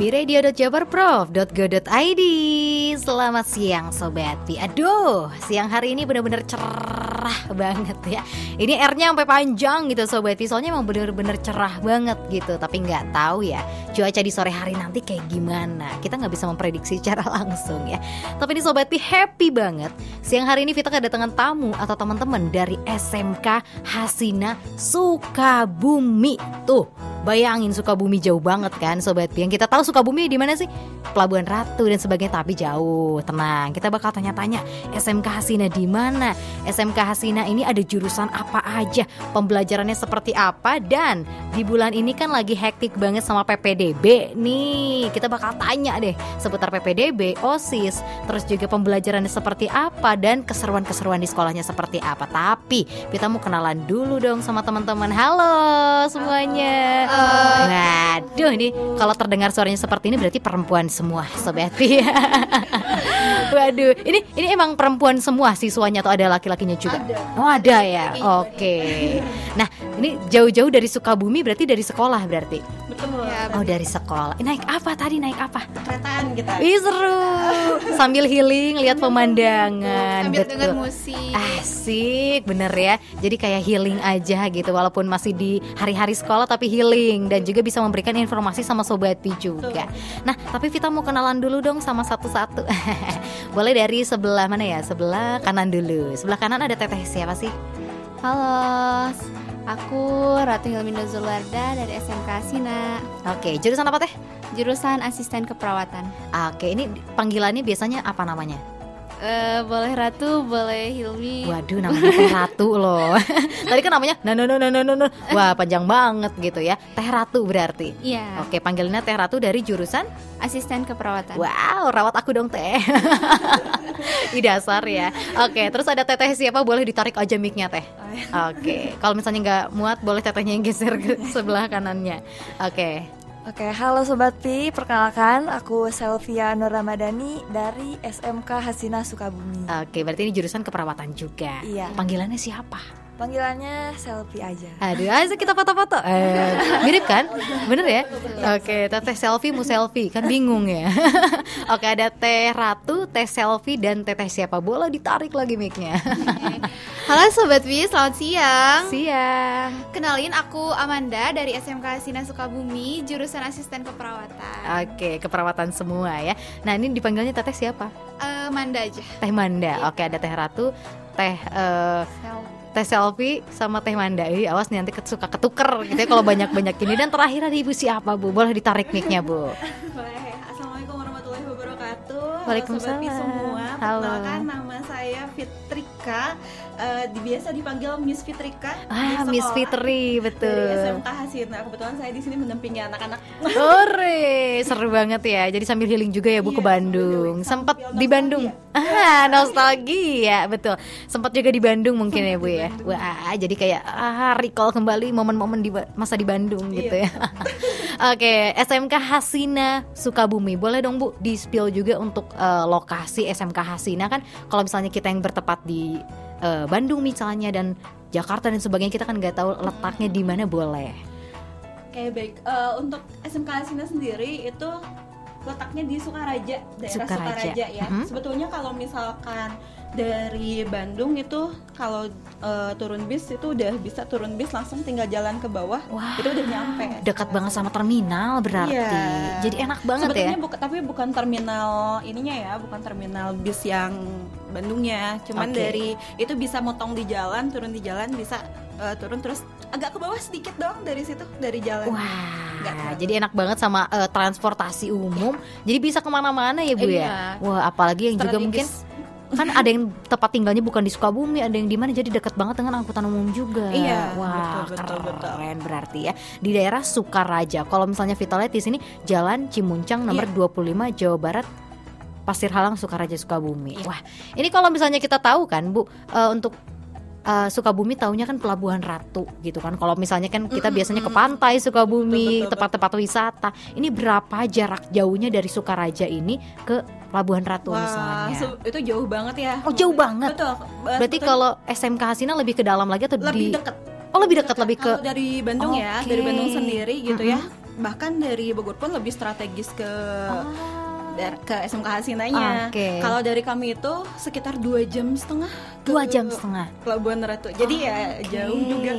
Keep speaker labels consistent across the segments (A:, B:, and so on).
A: biradio.jabarprof.go.id Selamat siang Sobat Pi. Aduh, siang hari ini bener-bener cerah banget ya. Ini R-nya sampai panjang gitu Sobat Pi. Soalnya emang bener-bener cerah banget gitu. Tapi nggak tahu ya cuaca di sore hari nanti kayak gimana. Kita nggak bisa memprediksi secara langsung ya. Tapi ini Sobat Pi happy banget. Siang hari ini Vita kedatangan tamu atau teman-teman dari SMK Hasina Sukabumi. Tuh Bayangin Sukabumi jauh banget kan Sobat Pi? Yang kita tahu Sukabumi di mana sih? Pelabuhan Ratu dan sebagainya tapi jauh. Tenang, kita bakal tanya-tanya SMK Hasina di mana? SMK Hasina ini ada jurusan apa aja? Pembelajarannya seperti apa? Dan di bulan ini kan lagi hektik banget sama PPDB nih. Kita bakal tanya deh seputar PPDB, OSIS, terus juga pembelajarannya seperti apa dan keseruan-keseruan di sekolahnya seperti apa. Tapi kita mau kenalan dulu dong sama teman-teman. Halo semuanya. Waduh nih kalau terdengar suaranya seperti ini berarti perempuan semua sobat Waduh, ini ini emang perempuan semua siswanya atau ada laki-lakinya juga?
B: Ada.
A: Oh, ada ya. Oke. Nah, ini jauh-jauh dari Sukabumi berarti dari sekolah berarti.
B: Betul.
C: Ya,
A: Oh, dari sekolah. Eh, Naik apa tadi? Naik apa?
B: Keretaan kita.
A: Ih, seru. Sambil healing, lihat pemandangan.
C: sambil
A: Betul.
C: dengar musik.
A: Asik, bener ya. Jadi kayak healing aja gitu, walaupun masih di hari-hari sekolah tapi healing dan juga bisa memberikan informasi sama sobat Pi juga. Nah, tapi Vita mau kenalan dulu dong sama satu-satu. Boleh dari sebelah mana ya? Sebelah kanan dulu. Sebelah kanan ada teteh siapa sih?
C: Halo, aku Ratu Hilminda Zulwarda dari SMK Sina,
A: Oke, jurusan apa teh?
C: jurusan asisten keperawatan.
A: Oke, ini panggilannya biasanya apa namanya?
C: Eh, boleh Ratu, boleh Hilmi.
A: Waduh, namanya Teh Ratu loh. Tadi kan namanya no no no no no no. Wah, panjang banget gitu ya. Teh Ratu berarti.
C: Iya,
A: Oke, panggilannya Teh Ratu dari jurusan
C: asisten keperawatan.
A: Wow, rawat aku dong teh. Di dasar ya. Oke, terus ada teteh siapa boleh ditarik aja mic-nya teh. Oke, kalau misalnya nggak muat boleh tetehnya yang geser ke sebelah kanannya. Oke.
B: Oke, halo Sobat Pi, perkenalkan aku Selvia Nur Ramadhani dari SMK Hasina Sukabumi.
A: Oke, berarti ini jurusan keperawatan juga.
B: Iya.
A: Panggilannya siapa?
B: Panggilannya Selfie aja.
A: Aduh, ayo kita foto-foto. Eh, mirip kan? Bener ya? Oke, teteh selfie mu selfie kan bingung ya. Oke, ada teh ratu, teh selfie dan teteh siapa? Boleh ditarik lagi mic-nya.
C: Halo Sobat Wi, selamat siang.
A: Siang.
C: Kenalin aku Amanda dari SMK Sina Sukabumi, jurusan asisten keperawatan.
A: Oke, keperawatan semua ya. Nah, ini dipanggilnya teteh siapa?
C: Eh, Manda aja.
A: Teh Manda. Oke, ada teh ratu, teh eh,
C: Sel-
A: teh selfie sama teh Manda. Ih, awas nih nanti suka ketuker gitu ya kalau banyak-banyak ini. Dan terakhir ada ibu siapa, Bu? Boleh ditarik mic-nya, Bu.
D: Baik, Assalamualaikum warahmatullahi wabarakatuh.
A: Waalaikumsalam.
D: Pi semua,
A: Halo.
D: perkenalkan nama saya Fitrika. Eh, di- biasa dipanggil Miss Fitrika.
A: Ah, Miss Fitri,
D: Dari
A: betul.
D: SMK Hasina. Kebetulan saya di sini mendampingi anak-anak.
A: Hore, seru banget ya. Jadi sambil healing juga ya Bu ke
D: Iya,
A: Bandung.
D: sambil
A: Sempat di Bandung. Ah, nostalgia, betul. Sempat juga di Bandung mungkin ya Bu ya. Wah, jadi kayak ah, recall kembali momen-momen di masa di Bandung gitu ya. Oke, SMK Hasina Sukabumi. Boleh dong Bu di spill juga untuk eh, lokasi SMK Hasina kan kalau misalnya kita yang bertepat di eh, Bandung misalnya dan Jakarta dan sebagainya kita kan nggak tahu letaknya di mana boleh.
D: Oke, baik. Eh, untuk SMK Hasina sendiri itu letaknya di Sukaraja, daerah
A: Sukaraja.
D: Sukaraja, ya.
A: Mhm.
D: Sebetulnya kalau misalkan dari Bandung itu kalau eh, turun bis itu udah bisa turun bis langsung tinggal jalan ke bawah
A: Wah.
D: itu udah nyampe
A: dekat banget sama terminal berarti.
D: Iya.
A: Jadi enak banget ya.
D: Sebetulnya buka- tapi bukan terminal ininya ya, bukan terminal bis yang Bandungnya. Cuman
A: Oke.
D: dari itu bisa motong di jalan, turun di jalan, bisa eh, turun terus agak ke bawah sedikit doang dari situ dari jalan.
A: Wah,
D: terlalu.
A: jadi enak banget sama eh, transportasi umum. Jadi bisa ke mana-mana ya bu ya.
C: Iya.
A: Wah, apalagi yang juga mungkin kan ada yang tempat tinggalnya bukan di Sukabumi, ada yang di mana jadi dekat banget dengan angkutan umum juga.
D: Iya,
A: Wah,
D: betul, betul, betul.
A: keren berarti ya. Di daerah Sukaraja. Kalau misalnya Vita lihat di sini Jalan Cimuncang nomor
D: Iya.
A: 25 Jawa Barat. Pasir Halang Sukaraja Sukabumi. Wah, ini kalau misalnya kita tahu kan, Bu, eh, untuk eh, Sukabumi taunya kan pelabuhan Ratu gitu kan. Kalau misalnya kan kita biasanya ke pantai Sukabumi, tempat-tempat wisata. Ini berapa jarak jauhnya dari Sukaraja ini ke Pelabuhan Ratu
D: Wah,
A: misalnya?
D: itu jauh banget ya.
A: Oh, jauh banget.
D: Betul.
A: Berarti
D: Betul.
A: kalau SMK Hasina lebih ke dalam lagi atau
D: lebih
A: di
D: dekat.
A: Oh, lebih dekat lebih ke
D: Kalau dari Bandung ya, dari. Bandung sendiri gitu ya. bahkan dari Bogor pun lebih strategis ke dar- ke SMK Hasinanya.
A: Oke.
D: Kalau dari kami itu sekitar dua jam setengah.
A: Dua jam setengah.
D: Pelabuhan Ratu. Jadi ya jauh juga.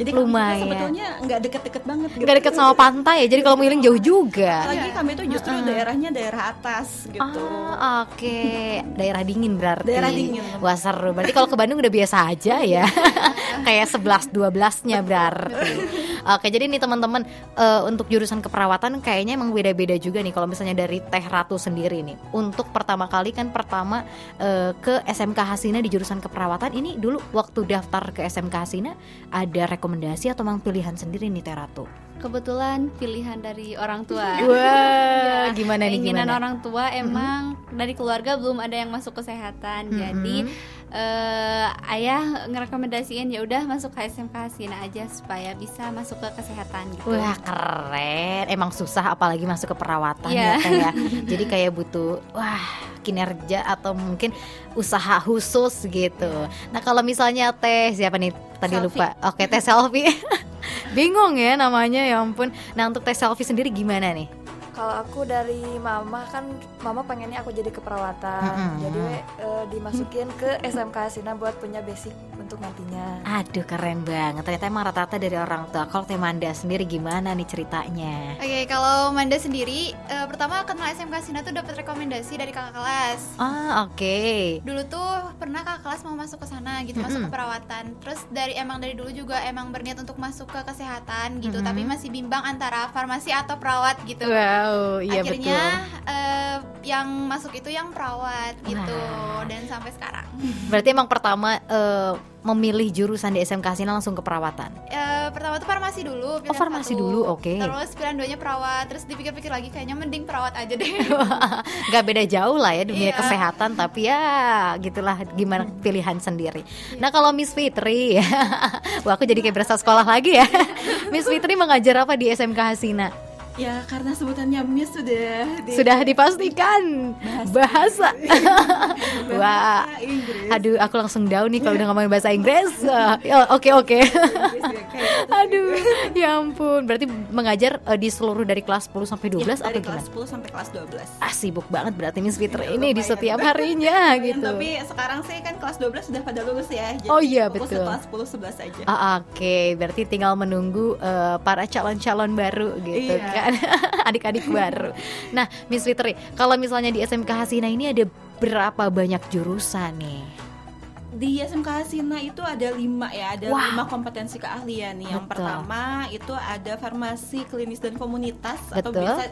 D: Jadi kami
A: Lumayan.
D: itu sebetulnya nggak deket-deket banget. Gitu.
A: Gak deket sama pantai ya, jadi kalau mau jauh juga.
D: Lagi kami itu justru daerahnya daerah atas gitu.
A: Ah, oke. Daerah dingin berarti.
D: Daerah dingin.
A: Wah, seru. Berarti kalau ke Bandung udah biasa aja ya. Kayak 11 12-nya berarti. Oke, jadi nih teman-teman eh, untuk jurusan keperawatan kayaknya emang beda-beda juga nih kalau misalnya dari Teh Ratu sendiri nih. Untuk pertama kali kan pertama eh, ke SMK Hasina di jurusan keperawatan ini dulu waktu daftar ke SMK Hasina ada rekomendasi atau memang pilihan sendiri nih Teh Ratu?
C: Kebetulan pilihan dari orang tua.
A: Wah, gimana nih
C: Keinginan
A: gimana?
C: orang tua emang dari keluarga belum ada yang masuk kesehatan. Jadi eh, ayah ngerekomendasiin ya udah masuk ke SMK Hasina aja supaya bisa masuk ke kesehatan gitu.
A: Wah keren, emang susah apalagi masuk ke perawatan
C: Iya.
A: ya kayak. Jadi kayak butuh wah kinerja atau mungkin usaha khusus gitu. Nah kalau misalnya teh siapa nih tadi
D: Selfie.
A: lupa? Oke teh selfie. Bingung ya namanya ya ampun. Nah untuk teh selfie sendiri gimana nih?
B: Kalau aku dari mama kan mama pengennya aku jadi keperawatan.
A: Mm-mm.
B: Jadi we, eh, dimasukin ke SMK Hasina buat punya basic untuk nantinya.
A: Aduh keren banget. Ternyata emang rata-rata dari orang tua. Kalau teh Manda sendiri gimana nih ceritanya?
C: Oke, kalau Manda sendiri eh, pertama kenal SMK Hasina tuh dapat rekomendasi dari kakak kelas.
A: Ah oke.
C: Dulu tuh pernah kakak kelas mau masuk ke sana gitu, masuk ke
A: Mm-mm.
C: perawatan. Terus dari emang dari dulu juga emang berniat untuk masuk ke kesehatan gitu,
A: Mm-mm.
C: tapi masih bimbang antara farmasi atau perawat gitu.
A: Wow, iya
C: Akhirnya
A: betul.
C: eh, yang masuk itu yang perawat gitu
A: Wah.
C: dan sampai sekarang.
A: Berarti emang pertama eh, memilih jurusan di SMK Hasina langsung ke perawatan.
C: Eh, pertama tuh farmasi dulu.
A: Oh farmasi
C: satu.
A: dulu, oke.
C: Terus pilihan duanya perawat. Terus dipikir-pikir lagi kayaknya mending perawat aja deh.
A: Gak beda jauh lah ya dunia
C: Iya.
A: kesehatan, tapi ya gitulah gimana pilihan sendiri.
C: Iya.
A: Nah kalau Miss Fitri, wah aku jadi kayak berasa sekolah lagi ya. Miss Fitri mengajar apa di SMK Hasina?
D: Ya karena sebutannya Miss sudah di-
A: Sudah dipastikan bahasa. Wah,
D: bahasa Inggris.
A: aduh aku langsung down nih kalau udah ngomongin bahasa Inggris. Ah, ya, Oke oke.
D: Inggris ya, kayak gitu.
A: Aduh, ya ampun. Berarti mengajar eh, di seluruh dari kelas 10 sampai 12
D: Ya,
A: atau
D: dari
A: gimana?
D: kelas 10 sampai kelas 12
A: Ah, sibuk banget berarti Miss Fitri
D: Iya,
A: ini di setiap harinya gitu.
D: Tapi sekarang sih kan kelas 12 sudah pada lulus ya jadi
A: Oh iya, betul.
D: kelas 10 11 aja
A: Ah, Oke, berarti tinggal menunggu eh, para calon-calon baru gitu
D: Iya.
A: kan, adik-adik baru. Nah, Miss Fitri, kalau misalnya di SMK Hasina ini ada berapa banyak jurusan nih?
D: Di SMK Hasina itu ada lima ya, ada
A: Wow.
D: lima kompetensi keahlian. Yang
A: Betul.
D: pertama itu ada farmasi klinis dan komunitas atau
A: Betul.
D: biasa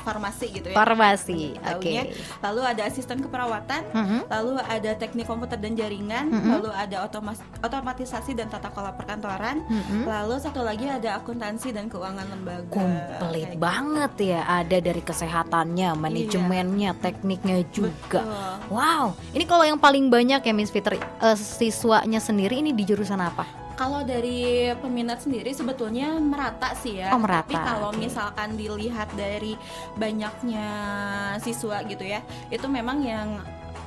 D: farmasi gitu ya.
A: Farmasi, oke.
D: Taunya. Lalu ada asisten keperawatan,
A: Mhm.
D: lalu ada teknik komputer dan jaringan,
A: Mhm.
D: lalu ada otomas- otomatisasi dan tata kelola perkantoran,
A: Mhm.
D: lalu satu lagi ada akuntansi dan keuangan lembaga.
A: Komplit banget ya, ada dari kesehatannya, manajemennya, tekniknya juga.
D: Betul.
A: Wow, ini kalau yang paling banyak ya Miss Fitri, eh, siswanya sendiri ini di jurusan apa?
D: Kalau dari peminat sendiri sebetulnya merata sih ya.
A: Oh, merata,
D: Tapi kalau
A: oke.
D: misalkan dilihat dari banyaknya siswa gitu ya, itu memang yang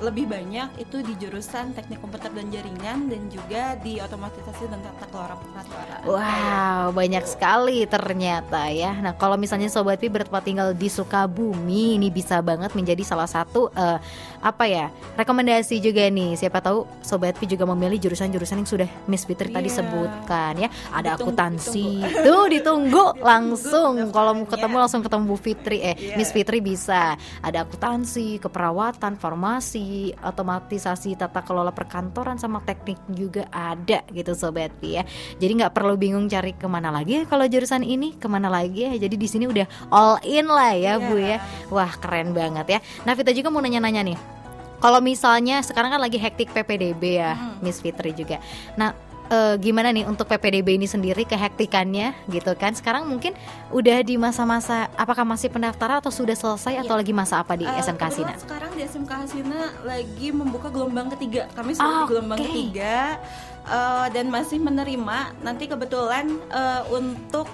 D: lebih banyak itu di jurusan teknik komputer dan jaringan dan juga di otomatisasi dan tata kelola perkantoran.
A: Wow, banyak sekali ternyata ya. Nah, kalau misalnya Sobat Pi bertempat tinggal di Sukabumi, ini bisa banget menjadi salah satu eh, apa ya rekomendasi juga nih. Siapa tahu Sobat Pi juga memilih jurusan-jurusan yang sudah Miss Fitri tadi
D: Iya.
A: sebutkan ya. Ada
D: Ditunggu,
A: akuntansi, tuh ditunggu langsung.
D: Ditunggu
A: Kalau mau ketemu
D: daftarannya.
A: langsung ketemu Bu Fitri, eh
D: Iya.
A: Miss Fitri bisa. Ada akuntansi, keperawatan, farmasi, otomatisasi, tata kelola perkantoran sama teknik juga ada gitu Sobat ya. Jadi nggak perlu bingung cari ke mana lagi ya kalau jurusan ini ke mana lagi ya. Jadi di sini udah all in lah ya Bu ya.
D: Iya.
A: Wah keren banget ya. Nah Vita juga mau nanya-nanya nih. Kalau misalnya sekarang kan lagi hektik PPDB ya,
D: Hmm.
A: Miss Fitri juga. Nah eh, gimana nih untuk PPDB ini sendiri kehektikannya gitu kan? Sekarang mungkin udah di masa-masa apakah masih pendaftaran atau sudah selesai atau
D: Iya.
A: lagi masa apa di
D: Eh,
A: SMK Hasina?
D: sekarang di SMK Hasina lagi membuka gelombang ketiga. Kami sudah
A: Ah,
D: di gelombang
A: oke.
D: ketiga eh, dan masih menerima. Nanti kebetulan eh, untuk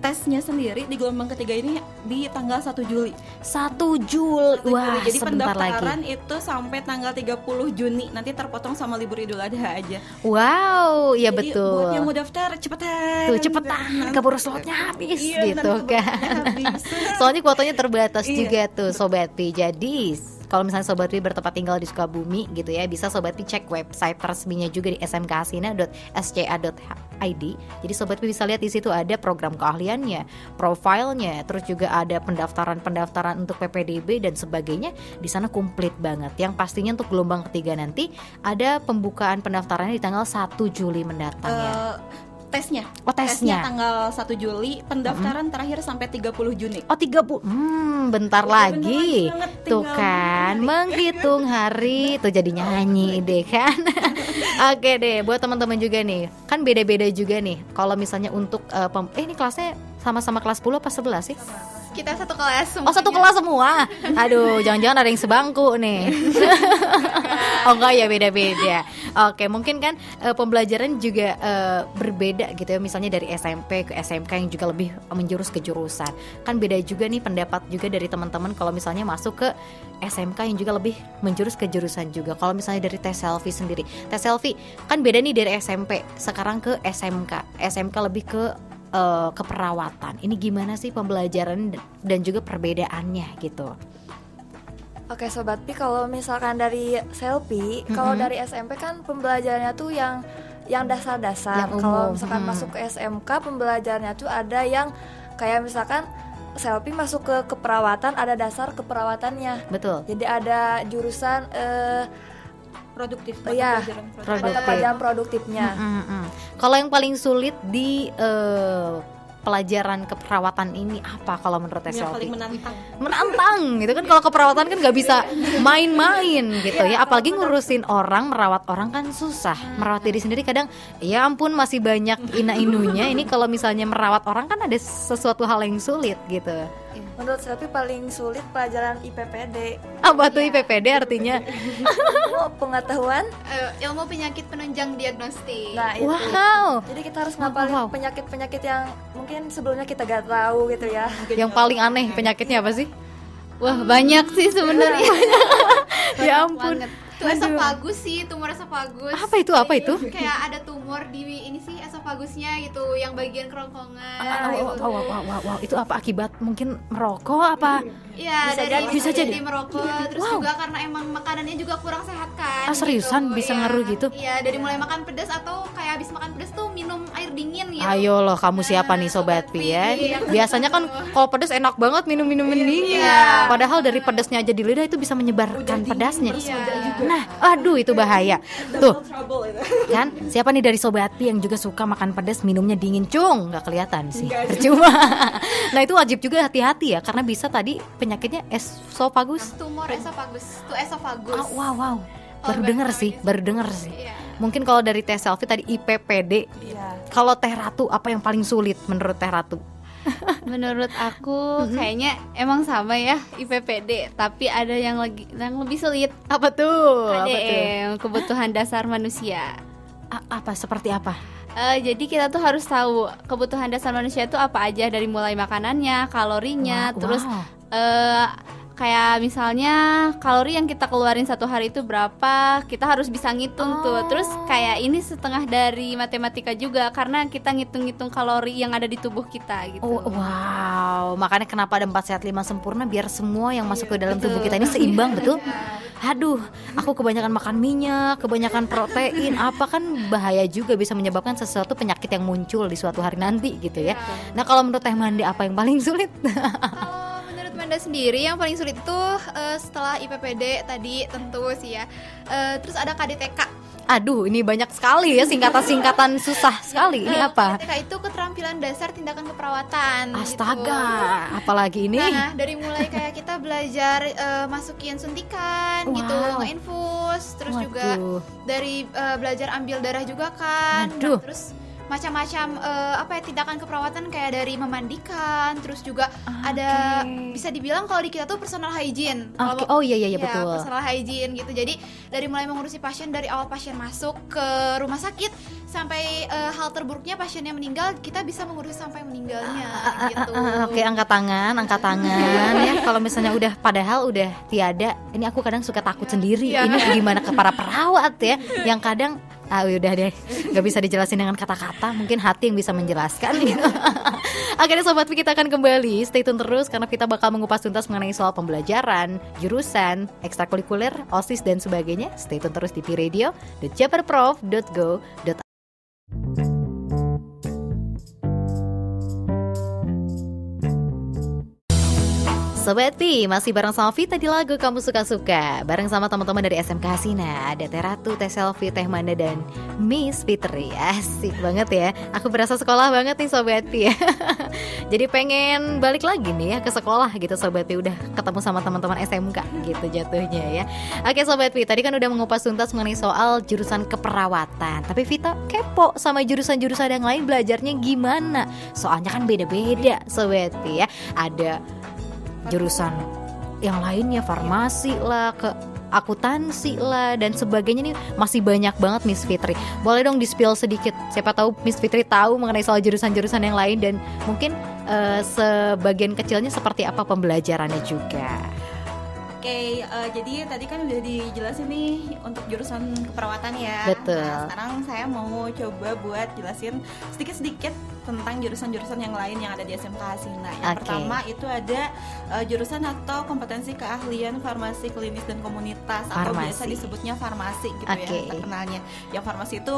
D: tesnya sendiri di gelombang ketiga ini di tanggal 1 Juli.
A: 1 Juli.
D: 1 Juli.
A: Wah,
D: Jadi
A: sebentar lagi.
D: pendaftaran itu sampai tanggal 30 Juni. Nanti terpotong sama libur Idul Adha aja.
A: Wow, iya
D: Jadi
A: betul.
D: buat yang mau daftar cepetan.
A: Tuh cepetan, keburu slotnya habis
D: Iya,
A: gitu kan.
D: habis.
A: Soalnya kuotanya terbatas
D: Iya.
A: juga tuh Sobat Pi. Jadi kalau misalnya Sobat Pi bertempat tinggal di Sukabumi gitu ya, bisa Sobat Pi cek website resminya juga di smkhasina.sca.id. Jadi Sobat Pi bisa lihat di situ ada program keahliannya, profilnya, terus juga ada pendaftaran-pendaftaran untuk PPDB dan sebagainya. Di sana komplit banget. Yang pastinya untuk gelombang ketiga nanti ada pembukaan pendaftarannya di tanggal 1 Juli mendatang ya.
D: Tesnya.
A: Oh, tesnya.
D: tanggal 1 Juli, pendaftaran terakhir sampai 30 Juni.
A: Oh 30 Hmm bentar
D: Iya,
A: lagi Tuh kan Menghitung hari Tuh jadi nyanyi deh kan Oke deh Buat teman-teman juga nih Kan beda-beda juga nih Kalau misalnya untuk pem- Eh ini kelasnya sama-sama kelas 10 apa 11 sih?
C: Kita satu kelas
A: Oh satu kelas semua? Aduh jangan-jangan ada yang sebangku nih. Oh enggak ya beda-beda. Oke mungkin kan eh, pembelajaran juga eh, berbeda gitu ya. Misalnya dari SMP ke SMK yang juga lebih menjurus ke jurusan. Kan beda juga nih pendapat juga dari teman-teman Kalau misalnya masuk ke SMK yang juga lebih menjurus ke jurusan juga. Kalau misalnya dari tes selfie sendiri. Tes selfie kan beda nih dari SMP Sekarang ke SMK SMK lebih ke eh, keperawatan. Ini gimana sih pembelajaran dan juga perbedaannya gitu?
B: Oke Sobat Pi, kalau misalkan dari selfie, kalau
A: Mm-mm.
B: dari SMP kan pembelajarannya tuh yang yang dasar-dasar. Kalau misalkan
A: mm.
B: masuk ke SMK, pembelajarannya tuh ada yang kayak misalkan selfie masuk ke keperawatan, ada dasar keperawatannya.
A: Betul.
B: Jadi ada jurusan eh
D: Produktif.
B: Oh, iya.
D: pelajaran produktif.
B: Pelajaran produktifnya.
A: Mm-mm. Kalau yang paling sulit di eh, pelajaran keperawatan ini apa kalau menurut Teh
D: Yang paling menantang.
A: menantang gitu kan kalau keperawatan kan nggak bisa main-main gitu ya apalagi ngurusin orang merawat orang kan susah merawat diri sendiri kadang ya ampun masih banyak ina inunya ini kalau misalnya merawat orang kan ada sesuatu hal yang sulit gitu
B: Menurut selfie paling sulit pelajaran IPPD.
A: apa tuh IPPD artinya
B: Ilmu pengetahuan.
C: Eh, ilmu penyakit penunjang diagnostik.
B: Nah, itu.
A: wow
B: Jadi kita harus ngapalin
A: wow.
B: penyakit-penyakit yang mungkin sebelumnya kita gak tahu gitu ya.
A: yang paling aneh penyakitnya apa sih
C: Wah banyak sih sebenarnya.
A: ya ampun
C: Banget. Tuh esofagus sih, tumor esofagus.
A: apa itu apa itu
C: Kayak ada tumor di ini sih esofagusnya gitu, yang bagian kerongkongan.
A: Ah, wow, wow, wow, wow, wow. itu apa akibat mungkin merokok apa
C: Iya,
B: Bisa
C: dari
B: jadi.
A: Bisa jadi.
C: merokok, terus
A: Wow.
C: juga karena emang makanannya juga kurang sehat kan.
A: Ah, seriusan? Bisa
C: Iya.
A: ngaruh gitu?
C: Iya, dari mulai makan pedas atau kayak habis makan pedas tuh minum air dingin gitu.
A: Ayo loh kamu siapa nih sobat Pi ya Biasanya kan kalau pedas enak banget minum-minum dingin
C: Iya.
A: Padahal dari pedasnya aja di lidah itu bisa menyebarkan pedasnya
C: Iya.
A: Nah aduh itu bahaya Tuh kan siapa nih dari sobat Pi yang juga suka makan pedas minumnya dingin cung nggak kelihatan sih percuma Nah itu wajib juga hati-hati ya Karena bisa tadi penyakitnya esophagus
C: Tumor esofagus, tuh esofagus.
A: Ah, Wow wow
C: Oh,
A: Baru
C: baru
A: denger sih. Baru denger sih
C: Iya.
A: Mungkin kalau dari tes selfie tadi IPPD
B: Iya.
A: Kalau Teh Ratu apa yang paling sulit menurut Teh Ratu?
C: Menurut aku kayaknya emang sama ya IPPD, tapi ada yang lagi yang lebih sulit.
A: Apa tuh? Apa tuh?
C: KDM, kebutuhan dasar manusia.
A: A- apa seperti apa?
C: Eh, jadi kita tuh harus tahu kebutuhan dasar manusia itu apa aja dari mulai makanannya, kalorinya,
A: Wah,
C: terus
A: wow.
C: Eh kayak misalnya kalori yang kita keluarin satu hari itu berapa, kita harus bisa ngitung tuh. Terus kayak ini setengah dari matematika juga karena kita ngitung-ngitung kalori yang ada di tubuh kita gitu.
A: Oh, wow, makanya kenapa ada 4 sehat 5 sempurna biar semua yang masuk ke dalam tubuh kita ini seimbang betul. Aduh, aku kebanyakan makan minyak, kebanyakan protein, apa kan bahaya juga bisa menyebabkan sesuatu penyakit yang muncul di suatu hari nanti gitu ya. Nah, kalau menurut Teh Mandi apa yang paling sulit?
C: Kalau menurut Manda sendiri yang paling sulit itu eh, setelah IPPD tadi tentu sih ya. Eh, terus ada KDTK.
A: Aduh, ini banyak sekali ya singkatan-singkatan susah sekali. Ini
C: Eh,
A: apa?
C: KDTK itu keterampilan dasar tindakan keperawatan. gitu.
A: Astaga, apalagi ini?
C: Nah, dari mulai kayak kita belajar eh, masukin suntikan gitu,
A: Wow.
C: ngeinfus, terus juga
A: Waduh.
C: dari eh, belajar ambil darah juga kan. Nah,
A: Aduh.
C: terus
E: macam-macam eh, apa ya tindakan keperawatan kayak dari memandikan, terus juga
A: Ah,
E: ada bisa dibilang kalau di kita tuh personal hygiene. Kalau
A: Oke, oh iya iya, iya
E: Ya,
A: betul.
E: personal hygiene gitu. Jadi dari mulai mengurusi pasien dari awal pasien masuk ke rumah sakit sampai eh, hal terburuknya pasiennya meninggal, kita bisa mengurusi sampai meninggalnya gitu.
A: Ah, Oke, angkat tangan, angkat tangan ya. Kalau misalnya udah padahal udah tiada, ini aku kadang suka takut sendiri.
E: Iya.
A: Ini gimana ke para perawat ya, yang kadang ah udah deh, nggak bisa dijelasin dengan kata-kata. Mungkin hati yang bisa menjelaskan. Gitu. Oke deh sobat, kita akan kembali. Stay tune terus karena kita bakal mengupas tuntas mengenai soal pembelajaran, jurusan, ekstrakurikuler, osis dan sebagainya. Stay tune terus di P-Radio, jabarprof.go.id. Sobat Pi, masih bareng sama Vita di lagu Kamu Suka-Suka Bareng sama teman-teman dari SMK Hasina Ada Teh Ratu, Teh Selfie, Teh Manda, dan Miss Fitri. Asik banget ya. Aku berasa sekolah banget nih Sobat Pi. Jadi pengen balik lagi nih ya ke sekolah gitu Sobat Pi. Udah ketemu sama teman-teman SMK gitu jatuhnya ya. Oke Sobat Pi, tadi kan udah mengupas tuntas mengenai soal jurusan keperawatan. Tapi Vita kepo sama jurusan-jurusan yang lain belajarnya gimana? Soalnya kan beda-beda Sobat Pi ya. Ada jurusan yang lainnya farmasi lah ke akuntansi lah dan sebagainya nih masih banyak banget Miss Fitri. Boleh dong di spill sedikit. Siapa tahu Miss Fitri tahu mengenai soal jurusan-jurusan yang lain dan mungkin eh, sebagian kecilnya seperti apa pembelajarannya juga.
D: Oke, eh, jadi tadi kan udah dijelasin nih untuk jurusan keperawatan ya.
A: Betul.
D: Nah, sekarang saya mau coba buat jelasin sedikit-sedikit tentang jurusan-jurusan yang lain yang ada di SMK Hasina. Yang
A: Oke.
D: pertama itu ada eh, jurusan atau kompetensi keahlian farmasi klinis dan komunitas atau biasa
A: Farmasi.
D: disebutnya farmasi gitu
A: Oke.
D: ya terkenalnya. Yang farmasi itu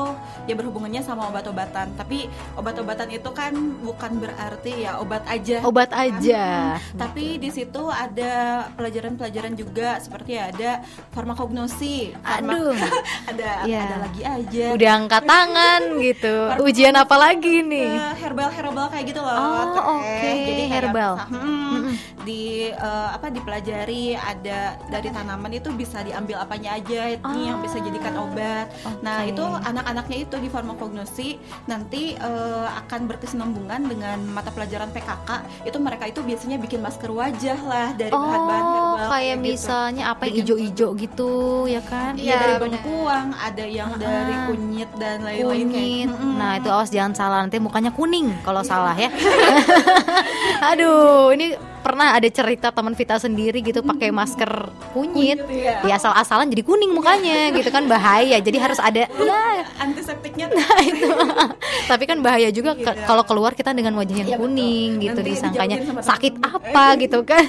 D: ya berhubungannya sama obat-obatan, tapi obat-obatan itu kan bukan berarti ya obat aja.
A: Obat aja.
D: Tapi di situ ada pelajaran-pelajaran juga seperti ada farmakognosi, farma-
A: Aduh,
D: ada
A: Iya.
D: ada lagi aja.
A: udah angkat tangan gitu. Ujian apa lagi nih?
D: Eh, herbal-herbal kayak gitu loh.
A: Oh, oke,
D: Jadi kayak
A: herbal.
D: hmm, di eh, apa dipelajari ada dari tanaman itu bisa diambil apanya aja nih yang bisa jadikan obat. Nah,
A: Oke.
D: itu anak-anaknya itu di farmakognosi nanti eh, akan berkesinambungan dengan mata pelajaran PKK. Itu mereka itu biasanya bikin masker wajah lah dari bahan-bahan
A: Oh,
D: herbal
A: kayak
D: gitu.
A: misalnya apa yang ijo-ijo gitu ya kan?
D: Iya dari
E: benar.
D: bengkuang, ada yang dari
A: Ah.
D: kunyit dan lain-lain kayak
A: kunyit.
D: Mm-mm.
A: Nah itu awas jangan salah nanti mukanya kuning kalau salah ya. Aduh, ini pernah ada cerita teman Vita sendiri gitu pakai masker kunyit.
D: Iya.
A: Ya asal-asalan jadi kuning mukanya gitu kan bahaya. Jadi harus ada ya
D: antiseptiknya
A: nah itu. Tapi kan bahaya juga ke-
D: Iya.
A: kalau keluar kita dengan wajah yang
D: Iya, betul.
A: kuning gitu
D: Nanti
A: disangkanya sakit apa gitu kan.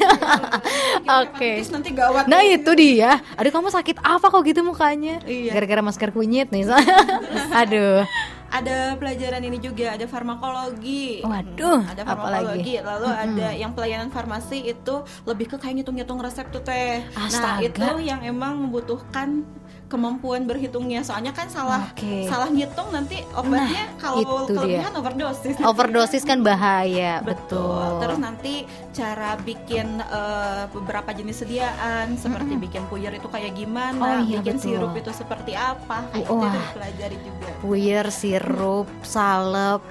A: Oke.
D: Nanti gawat
A: Nah itu dia. Aduh kamu sakit apa kok gitu mukanya?
D: Iya.
A: Gara-gara masker kunyit nih. Aduh.
D: Ada pelajaran ini juga ada farmakologi
A: Waduh,
D: Hmm, ada
A: apalagi?
D: farmakologi lalu ada yang pelayanan farmasi itu lebih ke kayak ngitung-ngitung resep tuh teh nah
A: Astaga.
D: itu yang emang membutuhkan kemampuan berhitungnya soalnya kan salah
A: Oke.
D: salah ngitung nanti obatnya kalau
A: itu dia.
D: kelebihan overdosis
A: Overdosis kan bahaya,
D: Betul.
A: betul.
D: Terus nanti cara bikin eh, beberapa jenis sediaan seperti bikin puyer itu kayak gimana,
A: Oh iya,
D: bikin
A: betul.
D: sirup itu seperti apa, itu itu dipelajari juga.
A: puyer, sirup, salep,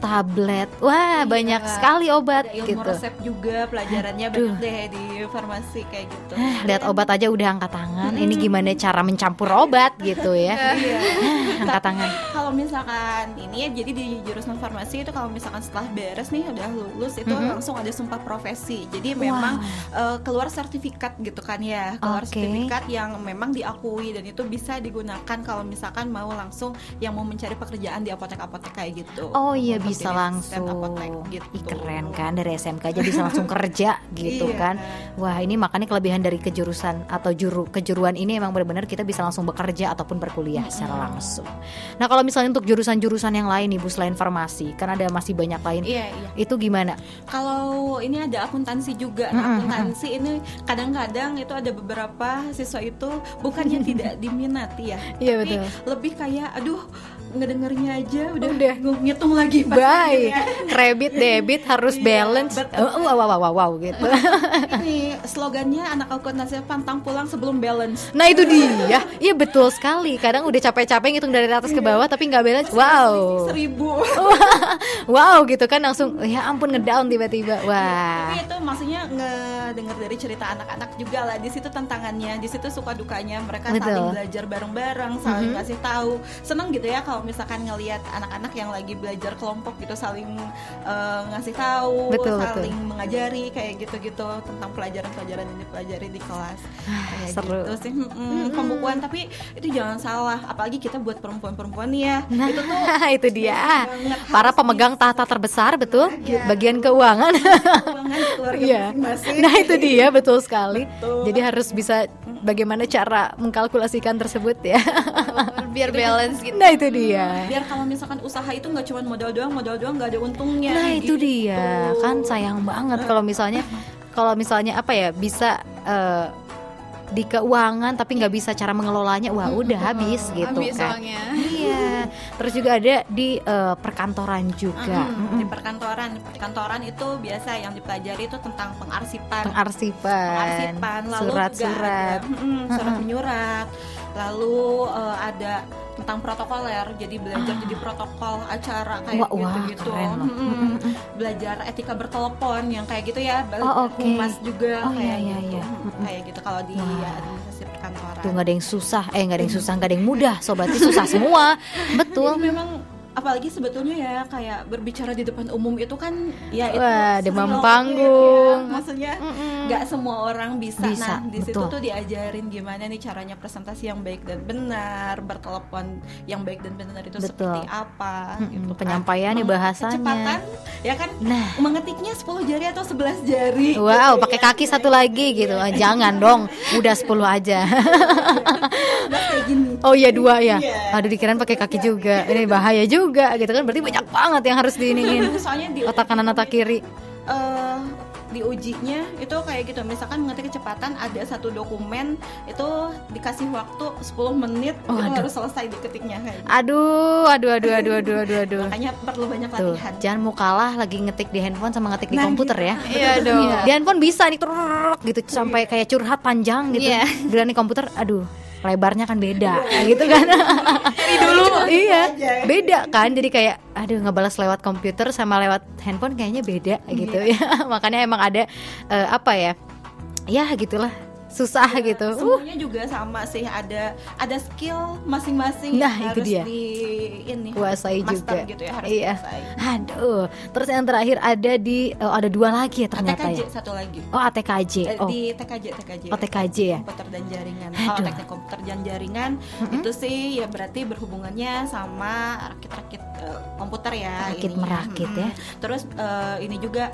A: tablet. Wah,
D: Iya.
A: banyak sekali obat
D: Ada ilmu
A: gitu.
D: resep juga pelajarannya
A: Aduh.
D: banyak deh di farmasi kayak gitu.
A: Eh, lihat obat aja udah angkat tangan. Ini gimana cara mencampur obat gitu ya?
D: Iya.
A: angkat tangan.
D: Kalau misalkan ini ya jadi di jurusan farmasi itu kalau misalkan setelah beres nih udah lulus itu
A: Mhm.
D: langsung ada sumpah profesi. Jadi memang eh, keluar sertifikat gitu kan ya, keluar
A: Oke.
D: sertifikat yang memang diakui dan itu bisa digunakan kalau misalkan mau langsung yang mau mencari pekerjaan di apotek-apotek kayak gitu.
A: Oh iya bisa langsung.
D: gitu.
A: Ih, keren kan dari SMK aja bisa langsung kerja gitu
D: Iya.
A: kan. Wah, ini makanya kelebihan dari kejurusan atau juru kejuruan ini emang benar-benar kita bisa langsung bekerja ataupun berkuliah secara langsung. Nah, kalau misalnya untuk jurusan-jurusan yang lain nih Bu selain farmasi, kan ada masih banyak lain.
D: Iya, iya.
A: Itu gimana?
D: Kalau ini ada akuntansi juga. Nah, akuntansi ini kadang-kadang itu ada beberapa siswa itu bukannya tidak diminati ya,
A: Iya,
D: tapi
A: betul.
D: lebih kayak aduh ngedengarnya aja udah,
A: udah.
D: ngitung lagi
A: baik
D: ya.
A: kredit iya, debit harus
D: iya,
A: balance. uh, wow, wow wow wow gitu.
D: Ini slogannya anak akuntansi pantang pulang sebelum balance.
A: Nah itu dia. Iya betul sekali. Kadang udah capek-capek ngitung dari atas ke bawah tapi nggak balance. Wow.
D: seribu.
A: Wow gitu kan langsung oh, ya ampun ngedown tiba-tiba. Iya, Wah.
D: tapi itu maksudnya ngedenger dari cerita anak-anak juga lah. Di situ tantangannya di situ suka dukanya. Mereka saling belajar bareng-bareng saling mm-hmm. kasih tahu. Seneng gitu ya kalau kalau misalkan ngelihat anak-anak yang lagi belajar kelompok gitu saling uh, ngasih tahu,
A: betul,
D: saling betul. mengajari kayak gitu-gitu tentang pelajaran-pelajaran yang dipelajari di kelas. Ah, kayak
A: gitu Seru.
D: gitu sih. Mm, mm, pembukuan tapi itu jangan salah, apalagi kita buat perempuan-perempuan ya.
A: Nah,
D: itu tuh
A: itu dia.
D: Ah,
A: para pemegang tahta terbesar betul ya. bagian keuangan.
D: Iya, keuangan keluarga
A: iya. Nah, itu dia betul sekali.
D: Betul.
A: Jadi harus bisa bagaimana cara mengkalkulasikan tersebut ya
E: biar kan balance gitu.
A: Nah itu dia. Hmm.
D: Biar kalau misalkan usaha itu nggak cuma modal doang, modal doang nggak ada untungnya.
A: Nah itu
D: gitu.
A: dia, kan sayang banget kalau misalnya kalau misalnya apa ya bisa uh, di keuangan tapi nggak bisa cara mengelolanya wah hmm. udah habis gitu
E: habis
A: kan iya. Terus juga ada di uh, perkantoran juga.
D: Mm -hmm. hmm. di perkantoran. Perkantoran itu biasa yang dipelajari itu tentang pengarsipan.
A: Pengarsipan.
D: Pengarsipan
A: surat-surat.
D: surat menyurat. surat lalu uh, ada tentang protokoler jadi belajar ah. jadi protokol acara kayak
A: wah,
D: gitu
A: gitu wah,
D: hmm,
A: hmm,
D: belajar etika bertelepon yang kayak gitu ya
A: oh, okay.
D: humas juga
A: oh, iya,
D: kayak
A: iya,
D: gitu.
A: iya. Hmm,
D: kayak gitu kalau di
A: ya,
D: administrasi perkantoran.
A: Tuh nggak ada yang susah. Eh nggak ada yang susah nggak ada yang mudah Sobat, susah semua. Betul.
D: jadi memang apalagi sebetulnya ya kayak berbicara di depan umum itu kan ya itu
A: Wah, demam panggung
D: ya. maksudnya nggak semua orang bisa,
A: bisa
D: nah di situ tuh diajarin gimana nih caranya presentasi yang baik dan benar bertelepon yang baik dan benar itu
A: betul.
D: seperti apa
A: mm -mm.
D: gitu kan.
A: penyampaian
D: kan.
A: bahasanya
D: kecepatan ya kan
A: nah.
D: mengetiknya 10 jari atau 11 jari
A: wow
D: gitu,
A: pakai
D: ya.
A: kaki satu lagi gitu ah, jangan dong udah 10 aja oh iya dua ya
D: yeah.
A: aduh dikirain pakai kaki iya. juga ini bahaya juga juga gitu kan. Berarti banyak banget yang harus diiniin.
D: Soalnya di
A: otak kanan otak kiri.
D: Eh, uh, diujinya itu kayak gitu. Misalkan mengetik kecepatan ada satu dokumen itu dikasih waktu 10 menit
A: oh,
D: itu harus selesai diketiknya kayak gitu.
A: aduh aduh aduh aduh aduh aduh aduh.
D: Makanya perlu banyak
A: Tuh, jangan mau kalah lagi ngetik di handphone sama ngetik
D: nah, di
A: komputer ya. gitu.
E: ya iya dong.
A: Di handphone bisa nih gitu sampai kayak curhat panjang gitu yeah. di komputer aduh lebarnya kan beda gitu kan. Dari dulu. Iya beda kan. Jadi kayak aduh ngebalas lewat komputer sama lewat handphone kayaknya beda iya. gitu ya. Makanya emang ada uh, apa ya? Ya gitulah susah gitu. Uh.
D: semuanya juga sama sih. Ada ada skill masing-masing
A: Nah,
D: yang
A: itu
D: harus
A: dia.
D: di ini
A: kuasai
D: master
A: juga.
D: gitu ya harus
A: iya.
D: kuasai.
A: aduh. Terus yang terakhir ada di oh, ada dua lagi ya ternyata
D: TKJ
A: ya?
D: satu lagi.
A: Oh ATKJ
D: Eh,
A: oh.
D: di TKJ TKJ
A: Oh, TKJ ya?
D: komputer dan jaringan.
A: Aduh.
D: kalau teknik komputer dan jaringan. Itu sih ya berarti berhubungannya sama rakit-rakit eh, komputer ya
A: Rakit
D: ininya.
A: merakit ya.
D: terus eh, ini juga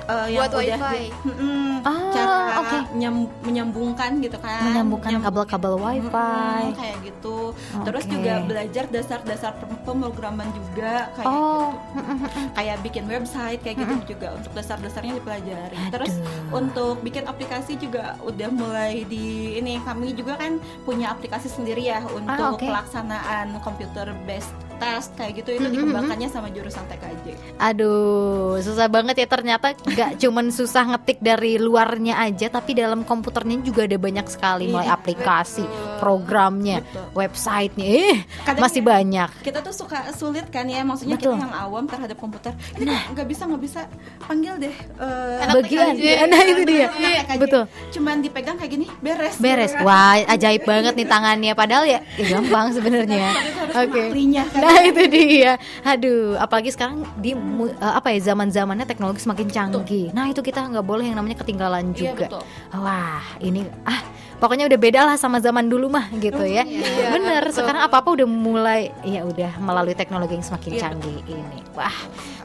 D: eh, yang
E: Buat
D: udah
E: wifi.
D: di- Mm-mm,
A: Ah,
D: cara
A: oke.
D: menyam- menyambungkan gitu kan
A: Menyambungkan kabel-kabel wifi.
D: Mm-mm, kayak gitu terus
A: Oke.
D: juga belajar dasar-dasar pem- pemrograman juga kayak
A: oh
D: gitu kayak bikin website kayak gitu juga untuk dasar-dasarnya dipelajari. Terus
A: Aduh.
D: untuk bikin aplikasi juga udah mulai di ini kami juga kan punya aplikasi sendiri ya untuk
A: oke.
D: pelaksanaan computer based test kayak gitu itu dikembangkannya sama jurusan TKJ.
A: Aduh, susah banget ya ternyata gak cuman susah ngetik dari luarnya aja, tapi dalam komputernya juga ada banyak sekali mulai
D: Iya,
A: aplikasi, programnya,
D: Betul.
A: websitenya, eh
D: Kadang
A: masih
D: ya,
A: banyak.
D: Kita tuh suka sulit kan ya, maksudnya
A: Betul.
D: kita yang awam terhadap komputer. Kita nggak bisa nggak bisa panggil deh eh,
E: Anak
A: Bagian,
E: TKJ.
A: nah itu dia,
D: TKJ.
A: betul.
D: Cuman dipegang kayak gini, beres.
A: Beres, wah ajaib banget nih tangannya, padahal ya, ya gampang sebenarnya. Oke.
D: kan.
A: Nah itu dia, aduh, apalagi sekarang di eh, apa ya zaman zamannya teknologi semakin canggih. Nah itu kita nggak boleh yang namanya ketinggalan
D: Iya,
A: juga.
D: betul.
A: Wah, ini ah pokoknya udah beda lah sama zaman dulu mah gitu ya.
E: Iya,
A: Bener,
E: betul.
A: sekarang apa-apa udah mulai ya udah melalui teknologi yang semakin
D: Iya,
A: canggih ini. Wah,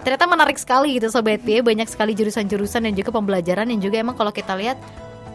A: ternyata menarik sekali gitu sobat P. Banyak sekali jurusan-jurusan dan juga pembelajaran yang juga emang kalau kita lihat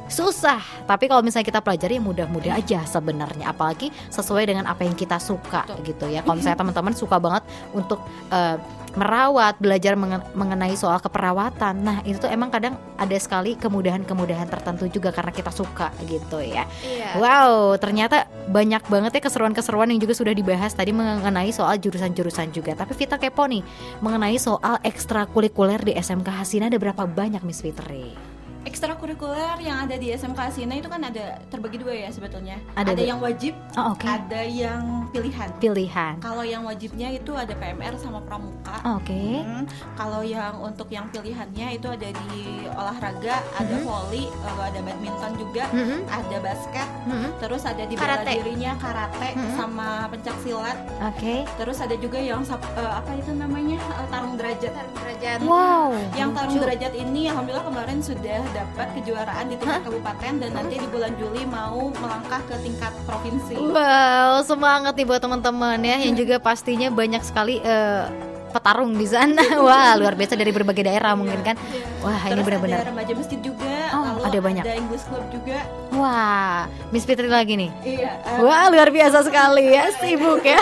A: susah. Tapi kalau misalnya kita pelajari ya mudah-mudah aja sebenarnya. Apalagi sesuai dengan apa yang kita suka gitu ya. Kalau misalnya teman-teman suka banget untuk eh, merawat, belajar mengen- mengenai soal keperawatan. Nah, itu tuh emang kadang ada sekali kemudahan-kemudahan tertentu juga karena kita suka gitu ya.
E: Iya.
A: Wow, ternyata banyak banget ya keseruan-keseruan yang juga sudah dibahas tadi mengenai soal jurusan-jurusan juga. Tapi Vita kepo nih mengenai soal ekstrakurikuler di SMK Hasina ada berapa banyak Miss Fitri?
D: Ekstrakurikuler yang ada di SMK Asina itu kan ada terbagi dua ya sebetulnya.
A: Ada
D: Ada, yang wajib,
A: Oh, oke.
D: ada yang pilihan.
A: Pilihan.
D: Kalau yang wajibnya itu ada PMR sama pramuka.
A: Oke.
D: Hmm, Kalau yang untuk yang pilihannya itu ada di olahraga, ada
A: Mhm.
D: volley, lalu ada badminton juga,
A: Mm-mm.
D: ada basket,
A: Mm-mm.
D: terus ada di bela
E: Karate.
D: dirinya karate
A: Mhm.
D: sama pencak silat,
A: Oke.
D: terus ada juga yang eh, apa itu namanya eh, tarung derajat.
E: Taruh derajat.
A: Wow.
D: Yang tarung derajat ini alhamdulillah kemarin sudah dapat kejuaraan di tingkat kabupaten dan nanti di bulan Juli mau melangkah ke tingkat provinsi.
A: Wow, semangat nih buat teman-teman ya yang juga pastinya banyak sekali eh, petarung di sana. Wah, luar biasa dari berbagai daerah mungkin kan. Wah, ini
D: Terus
A: benar-benar.
D: ada remaja masjid juga,
A: Oh,
D: lalu
A: ada banyak.
D: ada English Club juga.
A: Wah, Miss Fitri lagi nih.
D: Iya. eh,
A: Wah luar biasa sekali ya sibuk ya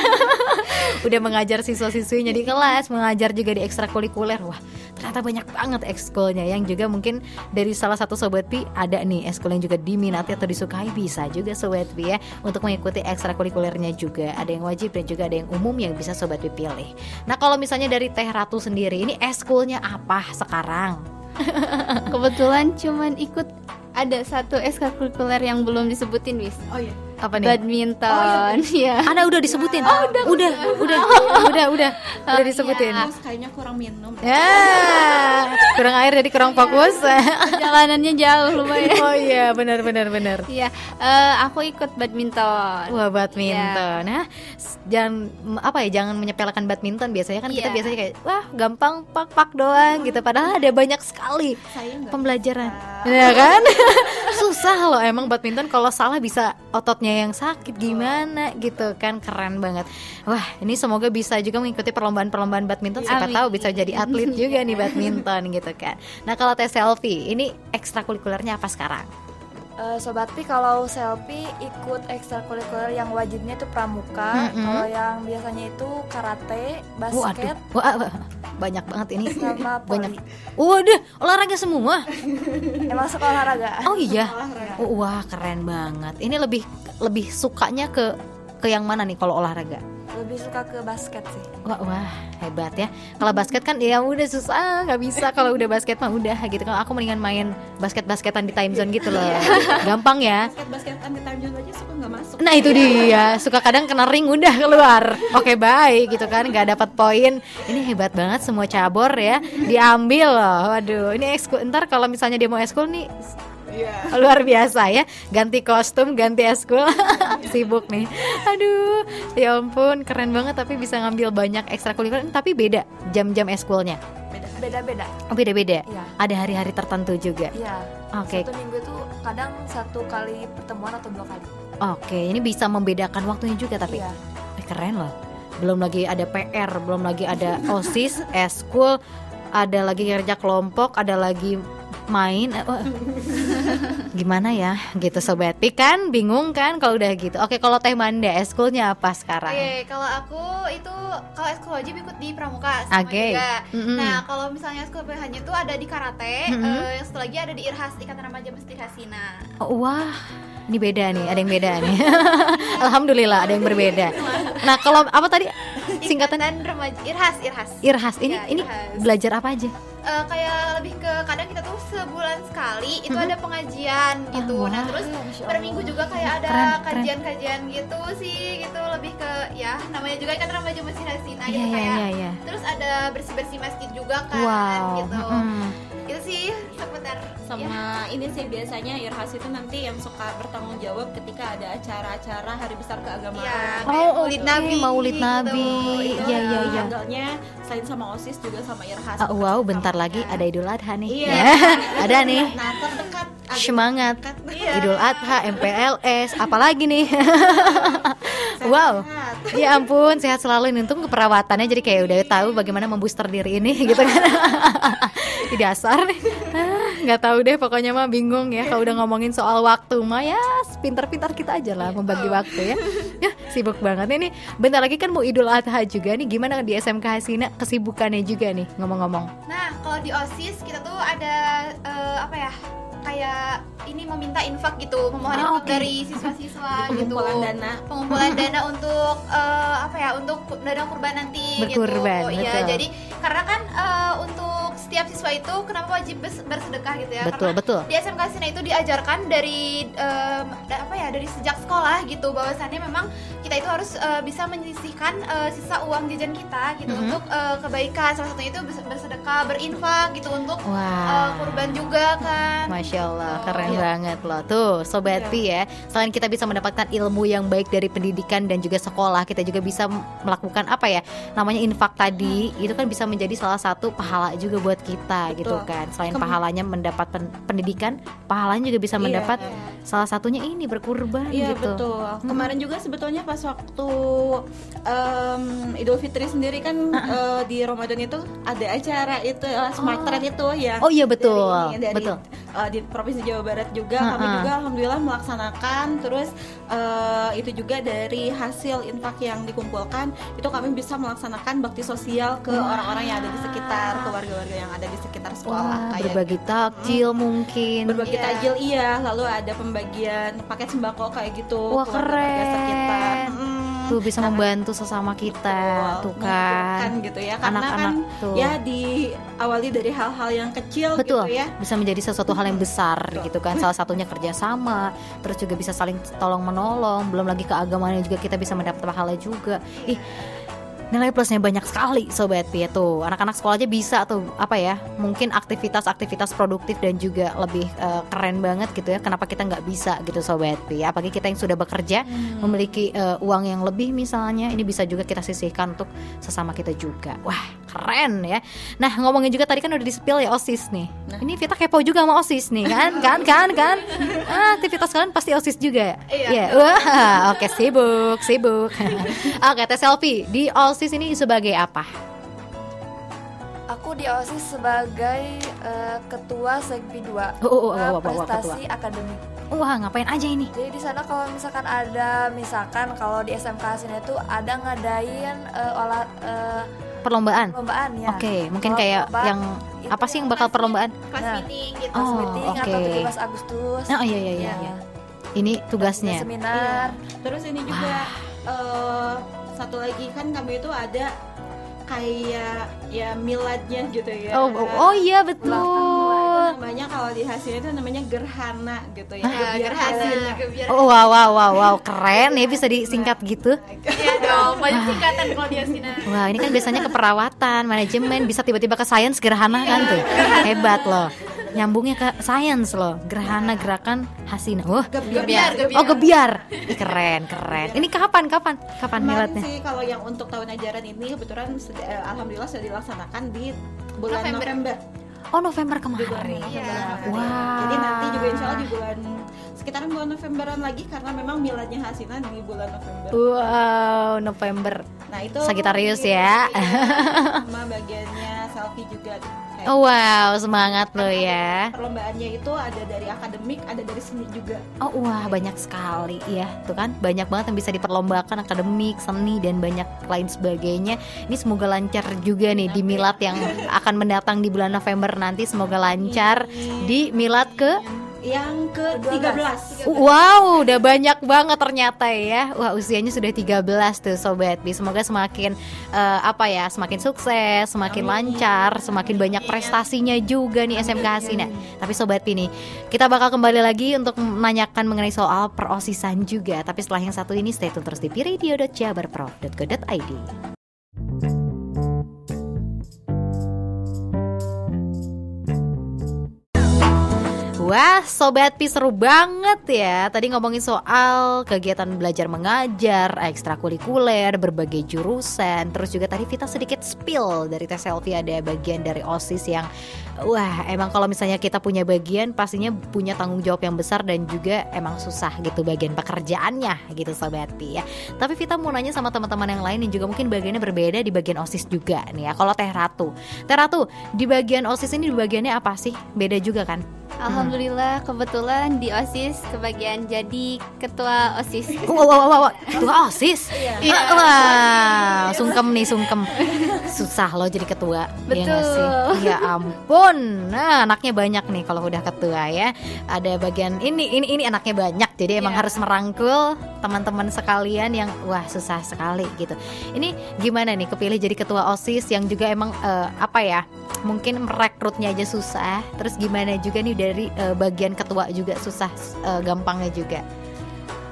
A: Udah mengajar siswa-siswinya di kelas Mengajar juga di ekstrakurikuler Wah ternyata banyak banget ekskulnya Yang juga mungkin dari salah satu Sobat Pi Ada nih ekskul yang juga diminati atau disukai Bisa juga Sobat Pi ya Untuk mengikuti ekstrakurikulernya juga Ada yang wajib dan juga ada yang umum yang bisa Sobat Pi pilih Nah kalau misalnya dari Teh Ratu sendiri Ini ekskulnya apa sekarang?
C: Kebetulan cuman ikut ada satu ekstrakurikuler yang belum disebutin, Wis.
D: Oh iya.
A: Apa nih?
C: Badminton. Iya.
A: Ana udah disebutin udah, udah, udah, udah, udah, udah
C: Oh,
A: disebutin
C: iya.
D: Kayaknya kurang minum.
A: Ya, kurang air jadi kurang fokus.
C: Perjalanannya jauh lumayan.
A: oh iya, benar benar benar.
C: Iya, eh, aku ikut badminton.
A: Wah, badminton. Nah, s- jangan apa ya, jangan menyepelekan badminton. Biasanya kan kita
C: Iya.
A: biasanya kayak wah, gampang pak-pak doang gitu. Padahal ada banyak sekali pembelajaran.
D: bisa.
A: Ya kan? Susah loh emang badminton kalau salah bisa ototnya yang sakit gimana gitu kan keren banget. Wah, ini semoga bisa juga mengikuti perlombaan-perlombaan badminton siapa
C: Amin.
A: tahu bisa jadi atlet juga nih badminton gitu kan. Nah, kalau tes selfie ini ekstrakurikulernya apa sekarang?
B: Eh, Sobat Pi kalau selfie ikut ekstrakurikuler yang wajibnya itu pramuka,
A: Mm-mm.
B: kalau yang biasanya itu karate, basket,
A: Waduh, wah, banyak banget ini.
B: sama
A: banyak. Waduh, olahraga semua.
B: Emang suka olahraga.
A: Oh iya.
D: Olahraga.
A: Oh, Wah, keren banget. Ini lebih lebih sukanya ke ke yang mana nih kalau olahraga?
B: Lebih suka ke basket sih.
A: Wah, wah hebat ya. Kalau basket kan ya udah susah, nggak bisa. Kalau udah basket mah udah gitu. Kalau aku mendingan main basket-basketan di time zone gitu loh. Gampang ya.
D: Basket basketan di time zone aja suka nggak masuk.
A: Nah itu dia, suka kadang kena ring udah keluar. Oke baik gitu kan, nggak dapat poin. Ini hebat banget semua cabur ya, diambil loh. Waduh, ini ekskul. Ntar kalau misalnya dia mau ekskul nih
D: Iya.
A: luar biasa ya, ganti kostum, ganti ekskul, sibuk nih. Aduh, ya ampun, keren banget. Tapi bisa ngambil banyak ekstrakurikuler, tapi beda jam-jam ekskulnya.
D: Beda.
B: Beda-beda.
A: Oh beda-beda.
B: Iya.
A: Ada hari-hari tertentu juga.
B: Iya.
A: Oke,
B: Satu minggu itu kadang satu kali pertemuan atau dua kali.
A: oke. Ini bisa membedakan waktunya juga tapi.
B: Iya.
A: Eh, keren loh. Belum lagi ada PR, belum lagi ada OSIS, eskul, ada lagi kerja kelompok, ada lagi main. Eh, wah. Gimana ya gitu sobat Pi kan bingung kan kalau udah gitu. Oke, kalau Teh Manda eskulnya apa sekarang?
E: Oke, kalau aku itu kalau ekskul wajib ikut di pramuka sama
A: Oke.
E: juga.
A: Mm-mm.
E: Nah, kalau misalnya ekskul pilihannya itu ada di karate,
A: Mm-mm.
E: eh, yang satu lagi ada di Irhas Ikatan Remaja Masjid Hasina.
A: Oh, wah, ini beda nih, ada yang beda nih. Alhamdulillah ada yang berbeda. Nah, kalau apa tadi singkatan
E: Ikatan Remaja Irhas, Irhas.
A: Irhas ini
E: Ya,
A: ini
E: Irhas.
A: belajar apa aja?
E: Eh, kayak lebih ke kadang kita tuh sebulan sekali itu
A: Mm-mm.
E: ada pengajian gitu.
A: Oh,
E: Nah, terus per minggu juga kayak ada kajian-kajian gitu sih, gitu lebih ke ya namanya juga kan remaja Masjid Hasina
A: Iya
E: gitu
A: iya
E: kayak.
A: iya iya.
E: Terus ada bersih-bersih masjid juga kan
A: Wow.
E: gitu.
A: mm-mm.
E: Itu sih seputar
D: sama
E: ya.
D: ini sih biasanya Irhas itu nanti yang suka bertanggung jawab ketika ada acara-acara hari besar keagamaan.
E: Iya,
A: Oh,
E: kayak Maulid
A: oke,
E: Nabi.
A: Maulid
E: gitu.
A: Nabi. Iya, iya, iya.
D: Handle-nya selain sama OSIS juga sama Irhas.
A: Ah, wow, bentar lagi ada Idul Adha nih.
D: Iya.
A: Ya, ada nih.
D: Nah, terdekat
A: Semangat.
D: dekat.
E: Iya.
A: Idul Adha, MPLS, apalagi nih? wow.
D: Sehat.
A: Ya ampun, sehat selalu ini untung keperawatannya jadi kayak udah tahu bagaimana membooster diri ini gitu kan. Di dasar nih. Nggak tahu deh pokoknya mah bingung ya kalau udah ngomongin soal waktu mah ya pintar-pintar kita aja lah membagi waktu ya. Ya sibuk banget ini. Bentar lagi kan mau Idul Adha juga nih. Gimana di SMK Hasina kesibukannya juga nih ngomong-ngomong.
E: Nah, kalau di OSIS kita tuh ada eh, apa ya? Kayak ini meminta infak gitu, memohon
A: Ah,
E: infak
A: oke.
E: dari siswa-siswa gitu.
D: pengumpulan dana
E: Pengumpulan dana untuk eh, apa ya? Untuk dana kurban nanti
A: Berkurban,
E: gitu.
A: betul.
E: Ya, jadi karena kan eh, untuk setiap siswa itu kenapa wajib bers- bersedekah gitu ya?
A: Betul,
E: Karena
A: betul.
E: di SMK Sina itu diajarkan dari da- apa ya dari sejak sekolah gitu bahwasannya memang kita itu harus eh, bisa menyisihkan eh, sisa uang jajan kita gitu
A: Mhm.
E: untuk eh, kebaikan salah satunya itu bers- bersedekah berinfak gitu untuk eh,
A: Wah.
E: kurban juga kan
A: Masya Allah,
E: Oh,
A: keren
E: iya.
A: banget loh. Tuh, Sobat Pi ya. Selain kita bisa mendapatkan ilmu yang baik dari pendidikan dan juga sekolah, kita juga bisa melakukan apa ya? Namanya infak tadi, itu kan bisa menjadi salah satu pahala juga buat kita gitu
D: Betul.
A: kan. Selain
D: Kem-
A: pahalanya mendapat pen- pendidikan, pahalanya juga bisa
D: Iya.
A: mendapat salah satunya ini berkurban
D: Iya
A: gitu.
D: betul. Kemarin juga sebetulnya pas waktu em, Idul Fitri sendiri kan eh, di Ramadan itu ada acara itu eh, Smart Trend itu ya.
A: Oh iya betul.
D: Dari, dari,
A: betul.
D: eh, di provinsi Jawa Barat juga
A: Ha-ha.
D: kami juga alhamdulillah melaksanakan terus eh, itu juga dari hasil infak yang dikumpulkan itu kami bisa melaksanakan bakti sosial ke orang-orang yang ada di sekitar keluarga-warga yang ada di sekitar sekolah
A: Wah,
D: kayak
A: berbagi takjil mungkin.
D: berbagi
E: Iya.
D: takjil iya. Lalu ada pembagian paket sembako kayak gitu
A: Wah,
D: ke warga-warga sekitar. Mm,
A: Tuh bisa membantu sesama kita, tuh
D: menghidupkan
A: kan.
D: gitu ya karena kan
A: Anak-anak tuh.
D: ya diawali dari hal-hal yang kecil
A: Betul.
D: gitu ya
A: bisa menjadi sesuatu hal yang besar gitu kan salah satunya kerjasama terus juga bisa saling tolong menolong belum lagi keagamaan juga kita bisa mendapat pahala juga ih nilai plusnya banyak sekali sobat Pi tuh. Anak-anak sekolah aja bisa tuh. Apa ya? Mungkin aktivitas-aktivitas produktif dan juga lebih eh, keren banget gitu ya. Kenapa kita nggak bisa gitu sobat Pi apalagi kita yang sudah bekerja memiliki eh, uang yang lebih misalnya ini bisa juga kita sisihkan untuk sesama kita juga. Wah keren ya. Nah ngomongin juga tadi kan udah di spill ya osis nih.
D: Nah.
A: ini Vita kepo juga sama osis nih kan? Kan kan kan? Ah, aktivitas kalian pasti osis juga
E: Iya.
A: wah oke sibuk sibuk. Oke tes selfie. Di osis ini sebagai apa?
B: Aku di OSIS sebagai eh, ketua Segpi 2
A: Oh, oh, oh,
B: eh,
A: oh, oh, oh,
B: prestasi akademik.
A: wah ngapain aja ini?
B: Jadi di sana kalau misalkan ada misalkan kalau di SMK sini tuh ada ngadain eh, olah eh,
A: perlombaan
B: perlombaan ya.
A: oke mungkin
B: Kalau
A: kayak
B: perlombaan,
A: yang
B: itu
A: apa sih yang bakal perlombaan
E: kelas
B: Nah.
E: meeting gitu
A: Oh,
B: meeting atau
A: oke.
B: 17 Agustus.
A: oh iya iya iya,
B: Ya.
A: iya. ini tugasnya
B: Seminar.
D: terus ini juga eh, satu lagi kan kami itu ada kayak ya miladnya gitu ya.
A: Oh oh, oh iya betul.
D: namanya kalau di hasilnya itu namanya gerhana gitu ya. Gebiar
E: gerhana
D: hasilnya.
E: gebiar
A: Oh wow wow wow wow. Keren ya bisa disingkat gitu.
E: Iya dong banyak singkatan kalau di Asina.
A: Wah ini kan biasanya keperawatan, manajemen bisa tiba-tiba ke sains gerhana kan tuh. Hebat loh. Nyambungnya ke sains loh gerhana gerakan hasina. Wah
E: gebiar gebiar
A: oh gebiar. Ih, keren keren. Ini kapan kapan kapan
D: Kemarin
A: miladnya?
D: sih kalau yang untuk tahun ajaran ini kebetulan eh, alhamdulillah sudah dilaksanakan di bulan
E: November.
D: November.
A: Oh November kemarin.
D: November.
E: Iya.
A: Wah.
D: Jadi nanti juga insya Allah di bulan sekitaran bulan Novemberan lagi karena memang miladnya Hasina di bulan November.
A: Wow November.
D: Nah itu
A: Sagittarius
D: di-
A: ya.
D: iya, sama bagiannya selfie juga.
A: Oh wow semangat lo ya.
D: Perlombaannya itu ada dari akademik, ada dari seni juga.
A: Oh wah banyak sekali. Ya tuh kan banyak banget yang bisa diperlombakan akademik seni dan banyak lain sebagainya. Ini semoga lancar juga nih di milad yang akan mendatang di bulan November nanti. Semoga lancar di milad ke
D: Yang ke 13.
A: wow udah banyak banget ternyata ya. Wah usianya sudah 13 tuh sobat Bi. Semoga semakin eh, apa ya semakin sukses semakin lancar semakin banyak prestasinya juga nih SMK Hasina tapi sobat Pi nih kita bakal kembali lagi untuk menanyakan mengenai soal perosisan juga. Tapi setelah yang satu ini stay tune terus di piradio.jabarprof.co.id Wah, Sobat Pi seru banget ya Tadi ngomongin soal kegiatan belajar mengajar, ekstrakurikuler, berbagai jurusan Terus juga tadi Vita sedikit spill dari tes selfie ada bagian dari OSIS yang Wah, emang kalau misalnya kita punya bagian pastinya punya tanggung jawab yang besar dan juga emang susah gitu bagian pekerjaannya gitu Sobat Pi ya Tapi Vita mau nanya sama teman-teman yang lain yang juga mungkin bagiannya berbeda di bagian OSIS juga nih ya Kalau Teh Ratu Teh Ratu, di bagian OSIS ini di bagiannya apa sih? Beda juga kan?
C: Alhamdulillah kebetulan di OSIS kebagian jadi ketua OSIS.
A: Wow, wow, wow, wow. ketua OSIS. Iya. Wah, sungkem nih, sungkem. Susah loh jadi ketua. Iya
C: Betul.
A: sih? Ya ampun. Nah, anaknya banyak nih kalau udah ketua ya. Ada bagian ini, ini, ini anaknya banyak. Jadi emang
E: Iya.
A: harus merangkul teman-teman sekalian yang wah susah sekali gitu. Ini gimana nih kepilih jadi ketua OSIS yang juga emang eh, apa ya? Mungkin merekrutnya aja susah. Terus gimana juga nih dari eh, bagian ketua juga susah eh, gampangnya juga.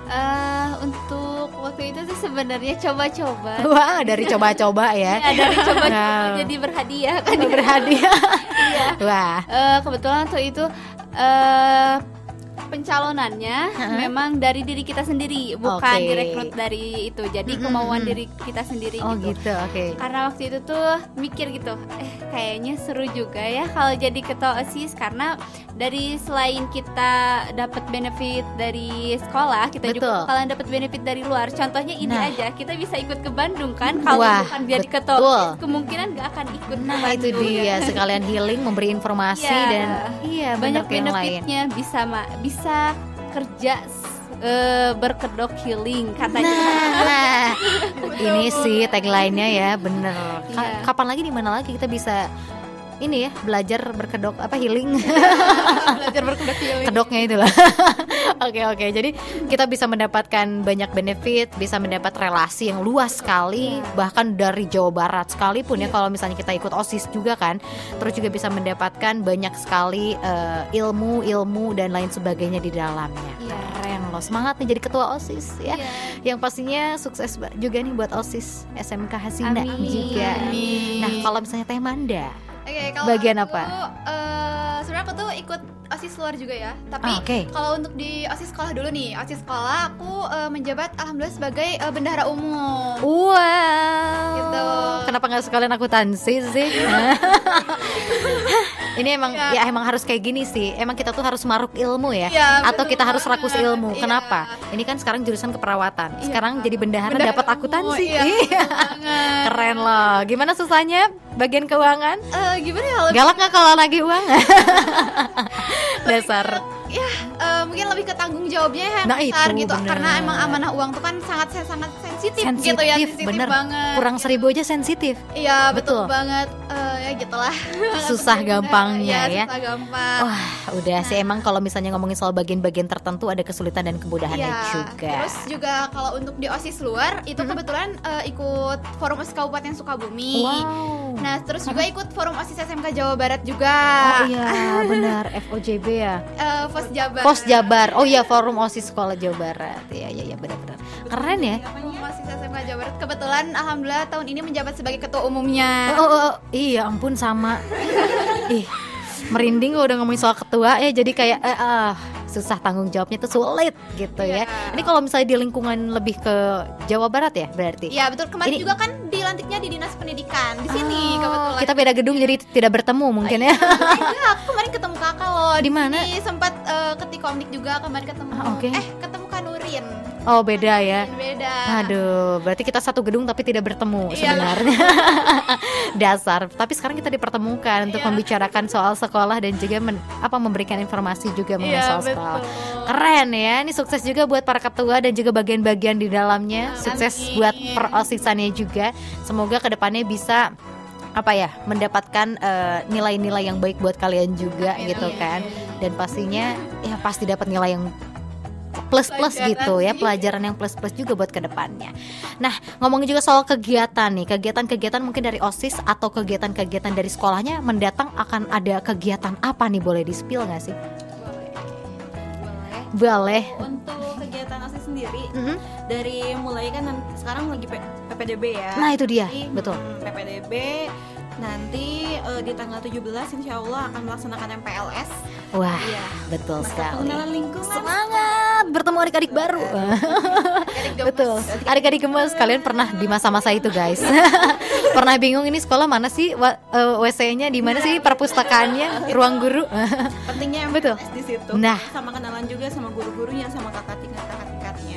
C: Eh, untuk waktu itu tuh sebenarnya coba-coba.
A: Wah, dari coba-coba ya.
C: Ya, dari coba-coba
A: Nah.
C: jadi berhadiah kan.
A: Berhadiah.
C: Iya.
A: Wah.
C: Eh, kebetulan waktu itu eh pencalonannya
A: Heeh.
C: memang dari diri kita sendiri, bukan
A: Oke.
C: direkrut dari itu. Jadi
A: Mm-mm,
C: kemauan diri kita sendiri
A: Oh
C: gitu.
A: gitu, oke.
C: Karena waktu itu tuh mikir gitu, eh kayaknya seru juga ya kalau jadi ketua OSIS karena dari selain kita dapat benefit dari sekolah, kita
A: Betul.
C: juga bakalan dapat benefit dari luar. Contohnya ini
A: Nah.
C: aja, kita bisa ikut ke Bandung kan? Kalau
A: Wah,
C: bukan jadi ketua
A: betul.
C: OSIS, kemungkinan nggak akan ikut ke
A: Nah
C: Bandung.
A: itu dia sekalian healing, memberi informasi
C: Iya.
A: dan iya
C: banyak
A: lain.
C: benefitnya bisa ma bisa kerja s- eh, berkedok healing katanya.
A: Nah, ini sih tagline-nya ya, bener. Ka-
C: Iya.
A: Kapan lagi di mana lagi kita bisa ini ya belajar berkedok apa healing.
E: Belajar berkedok healing.
A: Kedoknya itu lah oke oke. Jadi kita bisa mendapatkan banyak benefit bisa mendapat relasi yang luas sekali bahkan dari Jawa Barat sekalipun ya kalau misalnya kita ikut osis juga kan terus juga bisa mendapatkan banyak sekali eh, ilmu ilmu dan lain sebagainya di dalamnya.
C: Iya.
A: keren loh. Semangat nih jadi ketua osis ya. Yang pastinya sukses juga nih buat osis SMK Hasina
C: Amin.
A: juga.
E: Amin.
A: nah kalau misalnya Teh Manda
E: Oke, kalau
A: Bagian
E: aku,
A: apa?
E: eh, sebenarnya aku tuh ikut osis luar juga ya. Tapi
A: Ah, oke.
E: kalau untuk di osis sekolah dulu nih, osis sekolah aku eh, menjabat alhamdulillah sebagai eh, bendahara umum.
A: Wow.
E: Gitu.
A: Kenapa nggak sekalian akuntansi sih? Ini emang
E: Ya.
A: ya emang harus kayak gini sih. Emang kita tuh harus maruk ilmu ya.
E: Iya,
A: Atau kita harus rakus ilmu.
E: Iya.
A: Kenapa? Ini kan sekarang jurusan keperawatan.
E: Iya.
A: Sekarang jadi bendahara
E: Bendahara
A: dapat akuntansi.
E: Iya. banget.
A: Keren loh. Gimana susahnya bagian keuangan?
E: Eh, gimana ya
A: Galak nggak kalau lagi uang? Dasar.
E: Ya eh, mungkin lebih ke tanggung jawabnya yang
A: Nah,
E: besar
A: itu,
E: gitu
A: bener.
E: karena emang amanah uang tuh kan sangat sangat sensitif,
A: Sensitif,
E: gitu ya sensitif
A: bener.
E: banget
A: Kurang seribu aja sensitif.
E: iya
A: Betul.
E: betul, banget Eh, ya gitulah
A: Susah gampangnya ya.
E: susah gampang
A: Wah, udah sih emang kalau misalnya ngomongin soal bagian-bagian tertentu ada kesulitan dan kemudahannya
E: Iya,
A: juga.
E: Terus juga kalau untuk di OSIS luar itu kebetulan eh, ikut forum OSIS Kabupaten Sukabumi.
A: Wow.
E: Nah, terus juga ikut forum OSIS SMK Jawa Barat juga.
A: Oh iya benar. FOJB ya?
E: Eh, Pos Jabar.
A: Pos Jabar. Oh iya Forum OSIS Sekolah Jawa Barat. Iya iya iya benar-benar. Keren ya.
E: Forum OSIS SMK Jawa Barat. Kebetulan alhamdulillah tahun ini menjabat sebagai ketua umumnya.
A: oh, oh, oh, Iya ampun sama. Ih merinding kalau udah ngomongin soal ketua ya. Jadi kayak eh, ah susah tanggung jawabnya tuh sulit gitu ya
E: Iya.
A: ini kalau misalnya di lingkungan lebih ke Jawa Barat ya berarti
E: Iya, betul. Kemarin
A: Ini-
E: juga kan dilantiknya di Dinas Pendidikan. Di sini
A: Oh,
E: kebetulan.
A: kita beda gedung jadi tidak bertemu mungkin ya
E: Iya, aku kemarin ketemu kakak loh.
A: Di mana?
E: sempat eh, ketik komik juga kemarin ketemu.
A: Ah, oke.
E: Eh, ketemu Kanurin.
A: Oh beda ya
E: Beda.
A: Aduh, berarti kita satu gedung tapi tidak bertemu
E: Iya.
A: sebenarnya. Dasar. Tapi sekarang kita dipertemukan untuk
E: Iya.
A: membicarakan soal sekolah dan juga men- apa memberikan informasi juga mengenai
E: Iya,
A: soal
E: betul.
A: sekolah. Keren ya. Ini sukses juga buat para ketua dan juga bagian-bagian di dalamnya.
E: Amin.
A: Sukses buat perosisannya juga. Semoga ke depannya bisa apa ya mendapatkan eh, nilai-nilai yang baik buat kalian juga
E: Amin,
A: gitu
E: amin.
A: kan dan pastinya ya pasti dapat nilai yang plus plus
E: Pelajaran
A: gitu ya pelajaran yang plus plus juga buat ke depannya. Nah ngomongin juga soal kegiatan nih kegiatan-kegiatan mungkin dari osis atau kegiatan-kegiatan dari sekolahnya mendatang akan ada kegiatan apa nih boleh di spill nggak sih? Boleh.
D: Untuk kegiatan OSIS sendiri
A: Mhm.
D: dari mulai kan sekarang lagi P- PPDB ya.
A: Nah itu dia
D: Jadi,
A: betul.
D: hmm, PPDB Nanti eh, di tanggal 17 insya Allah akan melaksanakan MPLS.
A: Wah,
D: Iya.
A: betul
D: Masa
A: sekali.
D: pengenalan lingkungan.
A: Semangat bertemu adik-adik baru. Betul. Adik-adik gemes kalian pernah di masa-masa itu, guys. pernah bingung ini sekolah mana sih? Wa- eh, WC-nya di mana sih? Perpustakaannya, ruang guru.
D: Pentingnya
A: Betul.
D: Di situ.
A: Nah.
D: sama kenalan juga sama guru-gurunya sama kakak tingkat kakak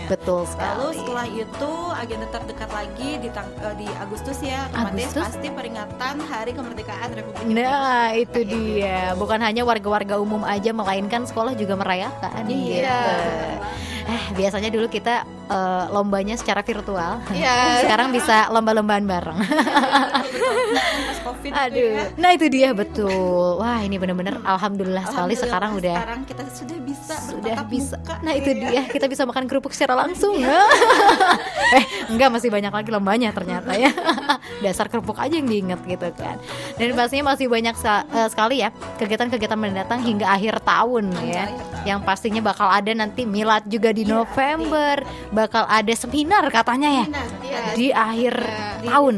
D: tingkatnya.
A: Betul
D: Lalu
A: sekali.
D: setelah itu agenda terdekat lagi di, tang- eh, di Agustus ya, otomatis
A: Agustus?
D: pasti peringatan Hari Kemerdekaan Republik
A: Nah, itu dia. Bukan hanya warga-warga umum aja melainkan sekolah juga merayakan
D: Iya.
A: gitu. Eh, biasanya dulu kita eh, lombanya secara virtual.
E: Iya.
A: Sekarang bisa lomba-lombaan bareng.
D: Covid
A: Aduh.
D: ya.
A: Nah, itu dia betul. Wah, ini bener-bener alhamdulillah sekali sekarang udah
D: sekarang kita sudah bisa
A: sudah bisa.
D: muka.
A: Nah, itu
D: Iya.
A: dia. Kita bisa makan kerupuk secara langsung. eh, enggak masih banyak lagi lombanya ternyata ya. Dasar kerupuk aja yang diinget gitu kan. Dan pastinya masih banyak eh, sekali ya kegiatan-kegiatan mendatang hingga akhir tahun ya. Yang pastinya bakal ada nanti milad juga di November, bakal ada seminar katanya ya
E: Iya.
A: di akhir
D: di
A: tahun.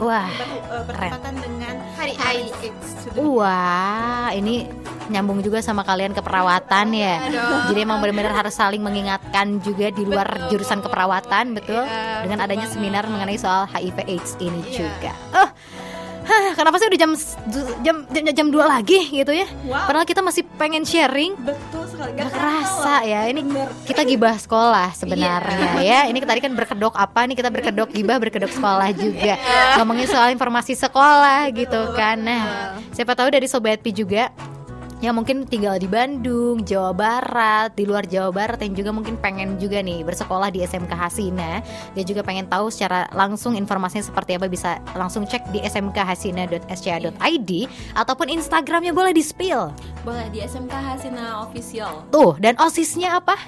A: Wah,
D: eh, bertepatan dengan
E: Hari AIDS.
D: Sudah
A: Wah, ini nyambung juga sama kalian keperawatan ya. Jadi emang benar-benar harus saling mengingatkan juga di luar
E: Betul.
A: jurusan keperawatan, betul?
E: Iya,
A: Dengan
E: betul
A: adanya
E: banget.
A: seminar mengenai soal HIV AIDS ini
E: Iya.
A: juga. Oh, hah, kenapa sih udah jam jam jam, jam 2 lagi gitu ya?
D: Wow,
A: Padahal kita masih pengen sharing.
D: betul sekali.
A: Gak
D: Gak
A: kerasa ya. Ini
D: Bener.
A: kita gibah sekolah sebenarnya
E: Iya.
A: ya. Ini tadi kan berkedok apa nih kita berkedok gibah berkedok sekolah juga.
E: Iya.
A: Ngomongin soal informasi sekolah gitu kan. Nah, siapa tahu dari sobat Pi juga yang mungkin tinggal di Bandung, Jawa Barat, di luar Jawa Barat yang juga mungkin pengen juga nih bersekolah di SMK Hasina. Dia juga pengen tahu secara langsung informasinya seperti apa bisa langsung cek di smkhasina.sca.id ataupun Instagramnya boleh di spill.
D: Boleh di SMK Hasina Official.
A: Tuh, dan OSISnya apa?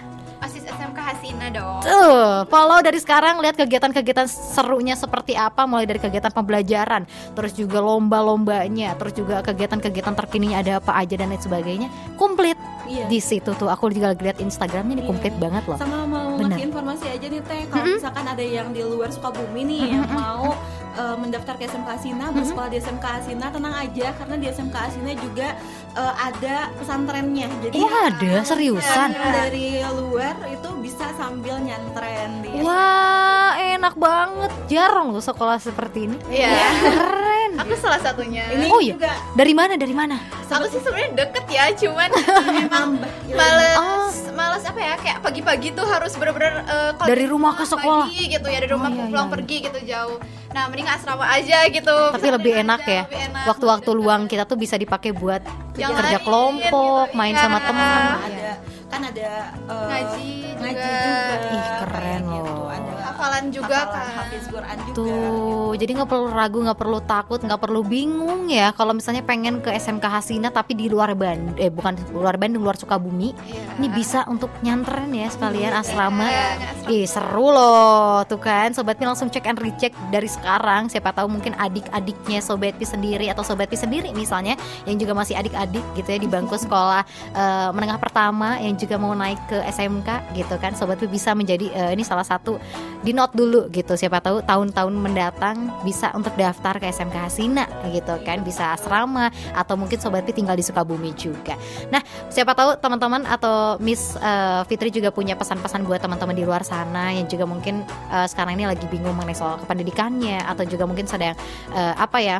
E: Asis SMK Hasina dong.
A: Tuh, follow dari sekarang lihat kegiatan-kegiatan serunya seperti apa mulai dari kegiatan pembelajaran, terus juga lomba-lombanya, terus juga kegiatan-kegiatan terkininya ada apa aja dan lain sebagainya. Komplit
D: Iya.
A: di situ tuh. Aku juga lihat Instagramnya nih
D: Iya.
A: komplit banget loh.
D: Sama mau
A: Bener.
D: ngasih informasi aja nih Teh, kalau
A: Mm-mm.
D: misalkan ada yang di luar Sukabumi nih yang mau eh, mendaftar ke SMK Asina, bersekolah di SMK Asina, tenang aja karena di SMK Asina juga eh, ada pesantrennya. Jadi
A: Oh ada seriusan.
D: yang dari luar itu bisa sambil nyantren di
A: Wah enak banget. Jarang loh sekolah seperti ini.
E: Iya.
A: Keren.
E: Aku salah satunya.
D: Ini
A: Oh iya.
D: juga
A: Dari mana? Dari mana?
E: Aku sih sebenarnya deket ya, cuman
D: nambah ilmu.
E: males males apa ya kayak pagi-pagi tuh harus bener-bener kalau
A: Dari rumah ke sekolah.
E: pagi gitu ya dari rumah
A: Oh, iya,
E: pulang
A: iya,
E: pergi gitu jauh nah mending asrama aja gitu
A: Tapi lebih enak ya.
E: Lebih enak.
A: Waktu-waktu luang kita tuh bisa dipakai buat
E: Yang
A: kerja
E: lain,
A: kelompok,
E: gitu.
A: main
E: Iya.
A: sama teman.
D: ada kan ada eh,
E: ngaji
D: ngaji
E: juga,
D: juga.
A: Ih, keren
D: gitu.
A: loh.
D: Ada
E: hafalan juga
D: hafalan
E: kan
D: Hafiz Quran juga.
A: Tuh, jadi nggak perlu ragu, nggak perlu takut, nggak perlu bingung ya. Kalau misalnya pengen ke SMK Hasina tapi di luar Bandung, eh bukan luar Bandung, luar Sukabumi,
E: Iya.
A: ini bisa untuk nyantren ya sekalian asrama.
E: Iya, asrama.
A: Ih seru loh, tuh kan Sobat Pi langsung cek and recheck dari sekarang. Siapa tahu mungkin adik-adiknya Sobat Pi sendiri atau Sobat Pi sendiri misalnya yang juga masih adik-adik gitu ya di bangku sekolah eh, menengah pertama yang juga mau naik ke SMK gitu kan. Sobat Pi bisa menjadi eh, ini salah satu di note dulu gitu. Siapa tahu tahun-tahun mendatang bisa untuk daftar ke SMK Hasina gitu kan. Bisa asrama atau mungkin Sobat tinggal di Sukabumi juga. Nah, siapa tahu teman-teman atau Miss eh, Fitri juga punya pesan-pesan buat teman-teman di luar sana yang juga mungkin eh, sekarang ini lagi bingung mengenai soal kependidikannya atau juga mungkin sedang eh, apa ya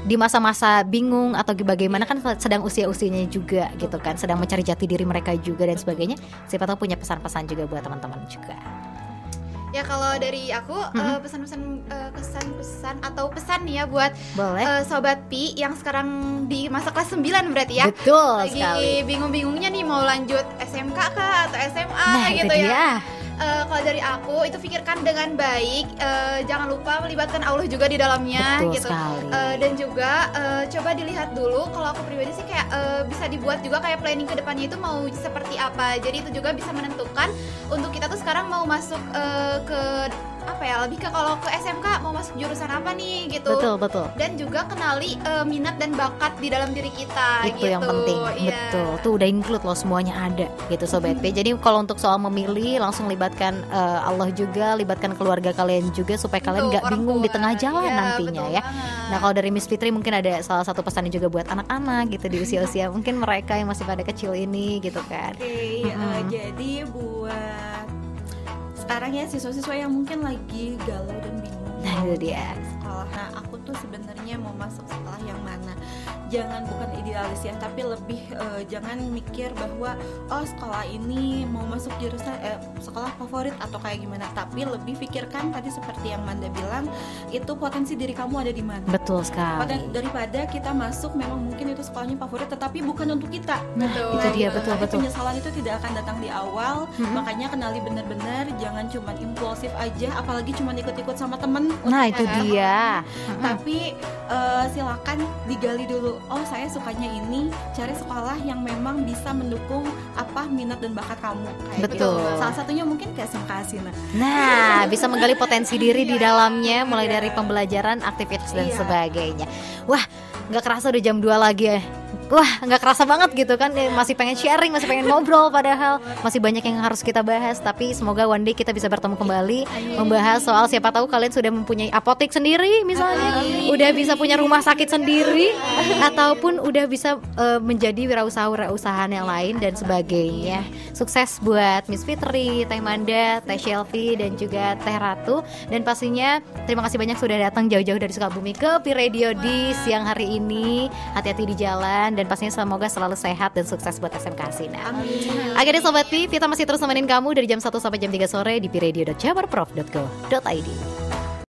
A: di masa-masa bingung atau bagaimana kan sedang usia-usianya juga gitu kan sedang mencari jati diri mereka juga dan sebagainya siapa tahu punya pesan-pesan juga buat teman-teman juga
E: ya kalau dari aku eh,
A: Mm-mm.
E: pesan-pesan eh, kesan-pesan atau pesan nih ya buat
A: boleh.
E: eh, sobat Pi yang sekarang di masa kelas 9 berarti ya.
A: Betul
E: lagi bingung-bingungnya nih mau lanjut SMK kah atau SMA
A: nah itu
E: gitu ya.
A: dia
E: Eh, kalau dari aku itu pikirkan dengan baik. Eh, jangan lupa melibatkan Allah juga di dalamnya
A: betul
E: gitu.
A: sekali.
E: Eh, dan juga eh, coba dilihat dulu kalau aku pribadi sih kayak eh, bisa dibuat juga kayak planning ke depannya itu mau seperti apa. Jadi itu juga bisa menentukan untuk kita tuh sekarang mau masuk eh, ke apa ya lebih ke kalau ke SMK mau masuk jurusan apa nih gitu
A: Betul, betul.
E: dan juga kenali eh, minat dan bakat di dalam diri kita
A: itu
E: gitu
A: yang penting
E: Iya.
A: betul tuh udah include loh semuanya ada gitu sobat P jadi kalau untuk soal memilih langsung libatkan eh, Allah juga libatkan keluarga kalian juga supaya kalian nggak bingung di
E: tua.
A: tengah jalan
E: Iya,
A: nantinya ya
E: banget.
A: nah kalau dari Miss Fitri mungkin ada salah satu pesannya juga buat anak-anak gitu di usia-usia mungkin mereka yang masih pada kecil ini gitu kan
D: Oke, eh,
A: Mm-mm.
D: jadi buat sekarang ya siswa-siswa yang mungkin lagi galau dan bingung
A: Nah, itu dia.
D: di sekolah. Nah, aku tuh sebenarnya mau masuk sekolah yang mana? Jangan bukan idealis ya, tapi lebih eh, jangan mikir bahwa oh sekolah ini mau masuk jurusan eh, sekolah favorit atau kayak gimana. Tapi lebih pikirkan tadi seperti yang Manda bilang, itu potensi diri kamu ada di mana.
A: betul
D: Pada,
A: sekali
D: daripada kita masuk memang mungkin itu sekolahnya favorit tetapi bukan untuk kita.
A: Nah
E: Betul.
A: itu dia
D: Nah,
A: betul
D: nanti
A: betul.
D: penyesalan itu tidak akan datang di awal.
A: Mm-mm.
D: makanya kenali benar-benar jangan cuma impulsif aja apalagi cuma ikut-ikut sama temen.
A: Nah itu dia.
D: tapi eh, silakan digali dulu oh saya sukanya ini cari sekolah yang memang bisa mendukung apa minat dan bakat kamu kayak
A: Betul.
D: gitu. salah satunya mungkin ke SMK Asina
A: Nah, bisa menggali potensi diri di dalamnya mulai dari pembelajaran, aktivitas dan
D: Iya.
A: sebagainya. Wah, nggak kerasa udah jam 2 lagi ya. Wah, nggak kerasa banget gitu kan. Eh, Masih pengen sharing, masih pengen ngobrol padahal masih banyak yang harus kita bahas, tapi semoga one day kita bisa bertemu kembali membahas soal siapa tahu kalian sudah mempunyai apotek sendiri misalnya, udah bisa punya rumah sakit sendiri ataupun udah bisa eh, menjadi wirausaha-wirausahaan yang lain dan sebagainya. Sukses buat Miss Fitri, Teh Manda, Teh Shelfie dan juga Teh Ratu dan pastinya terima kasih banyak sudah datang jauh-jauh dari Sukabumi ke Pi Radio di siang hari ini. Hati-hati di jalan dan pastinya semoga selalu sehat dan sukses buat SMK Asina. Oke deh Sobat Pi, kita masih terus nemenin kamu dari jam 1 sampai jam 3 sore di piradio.jabarprof.go.id.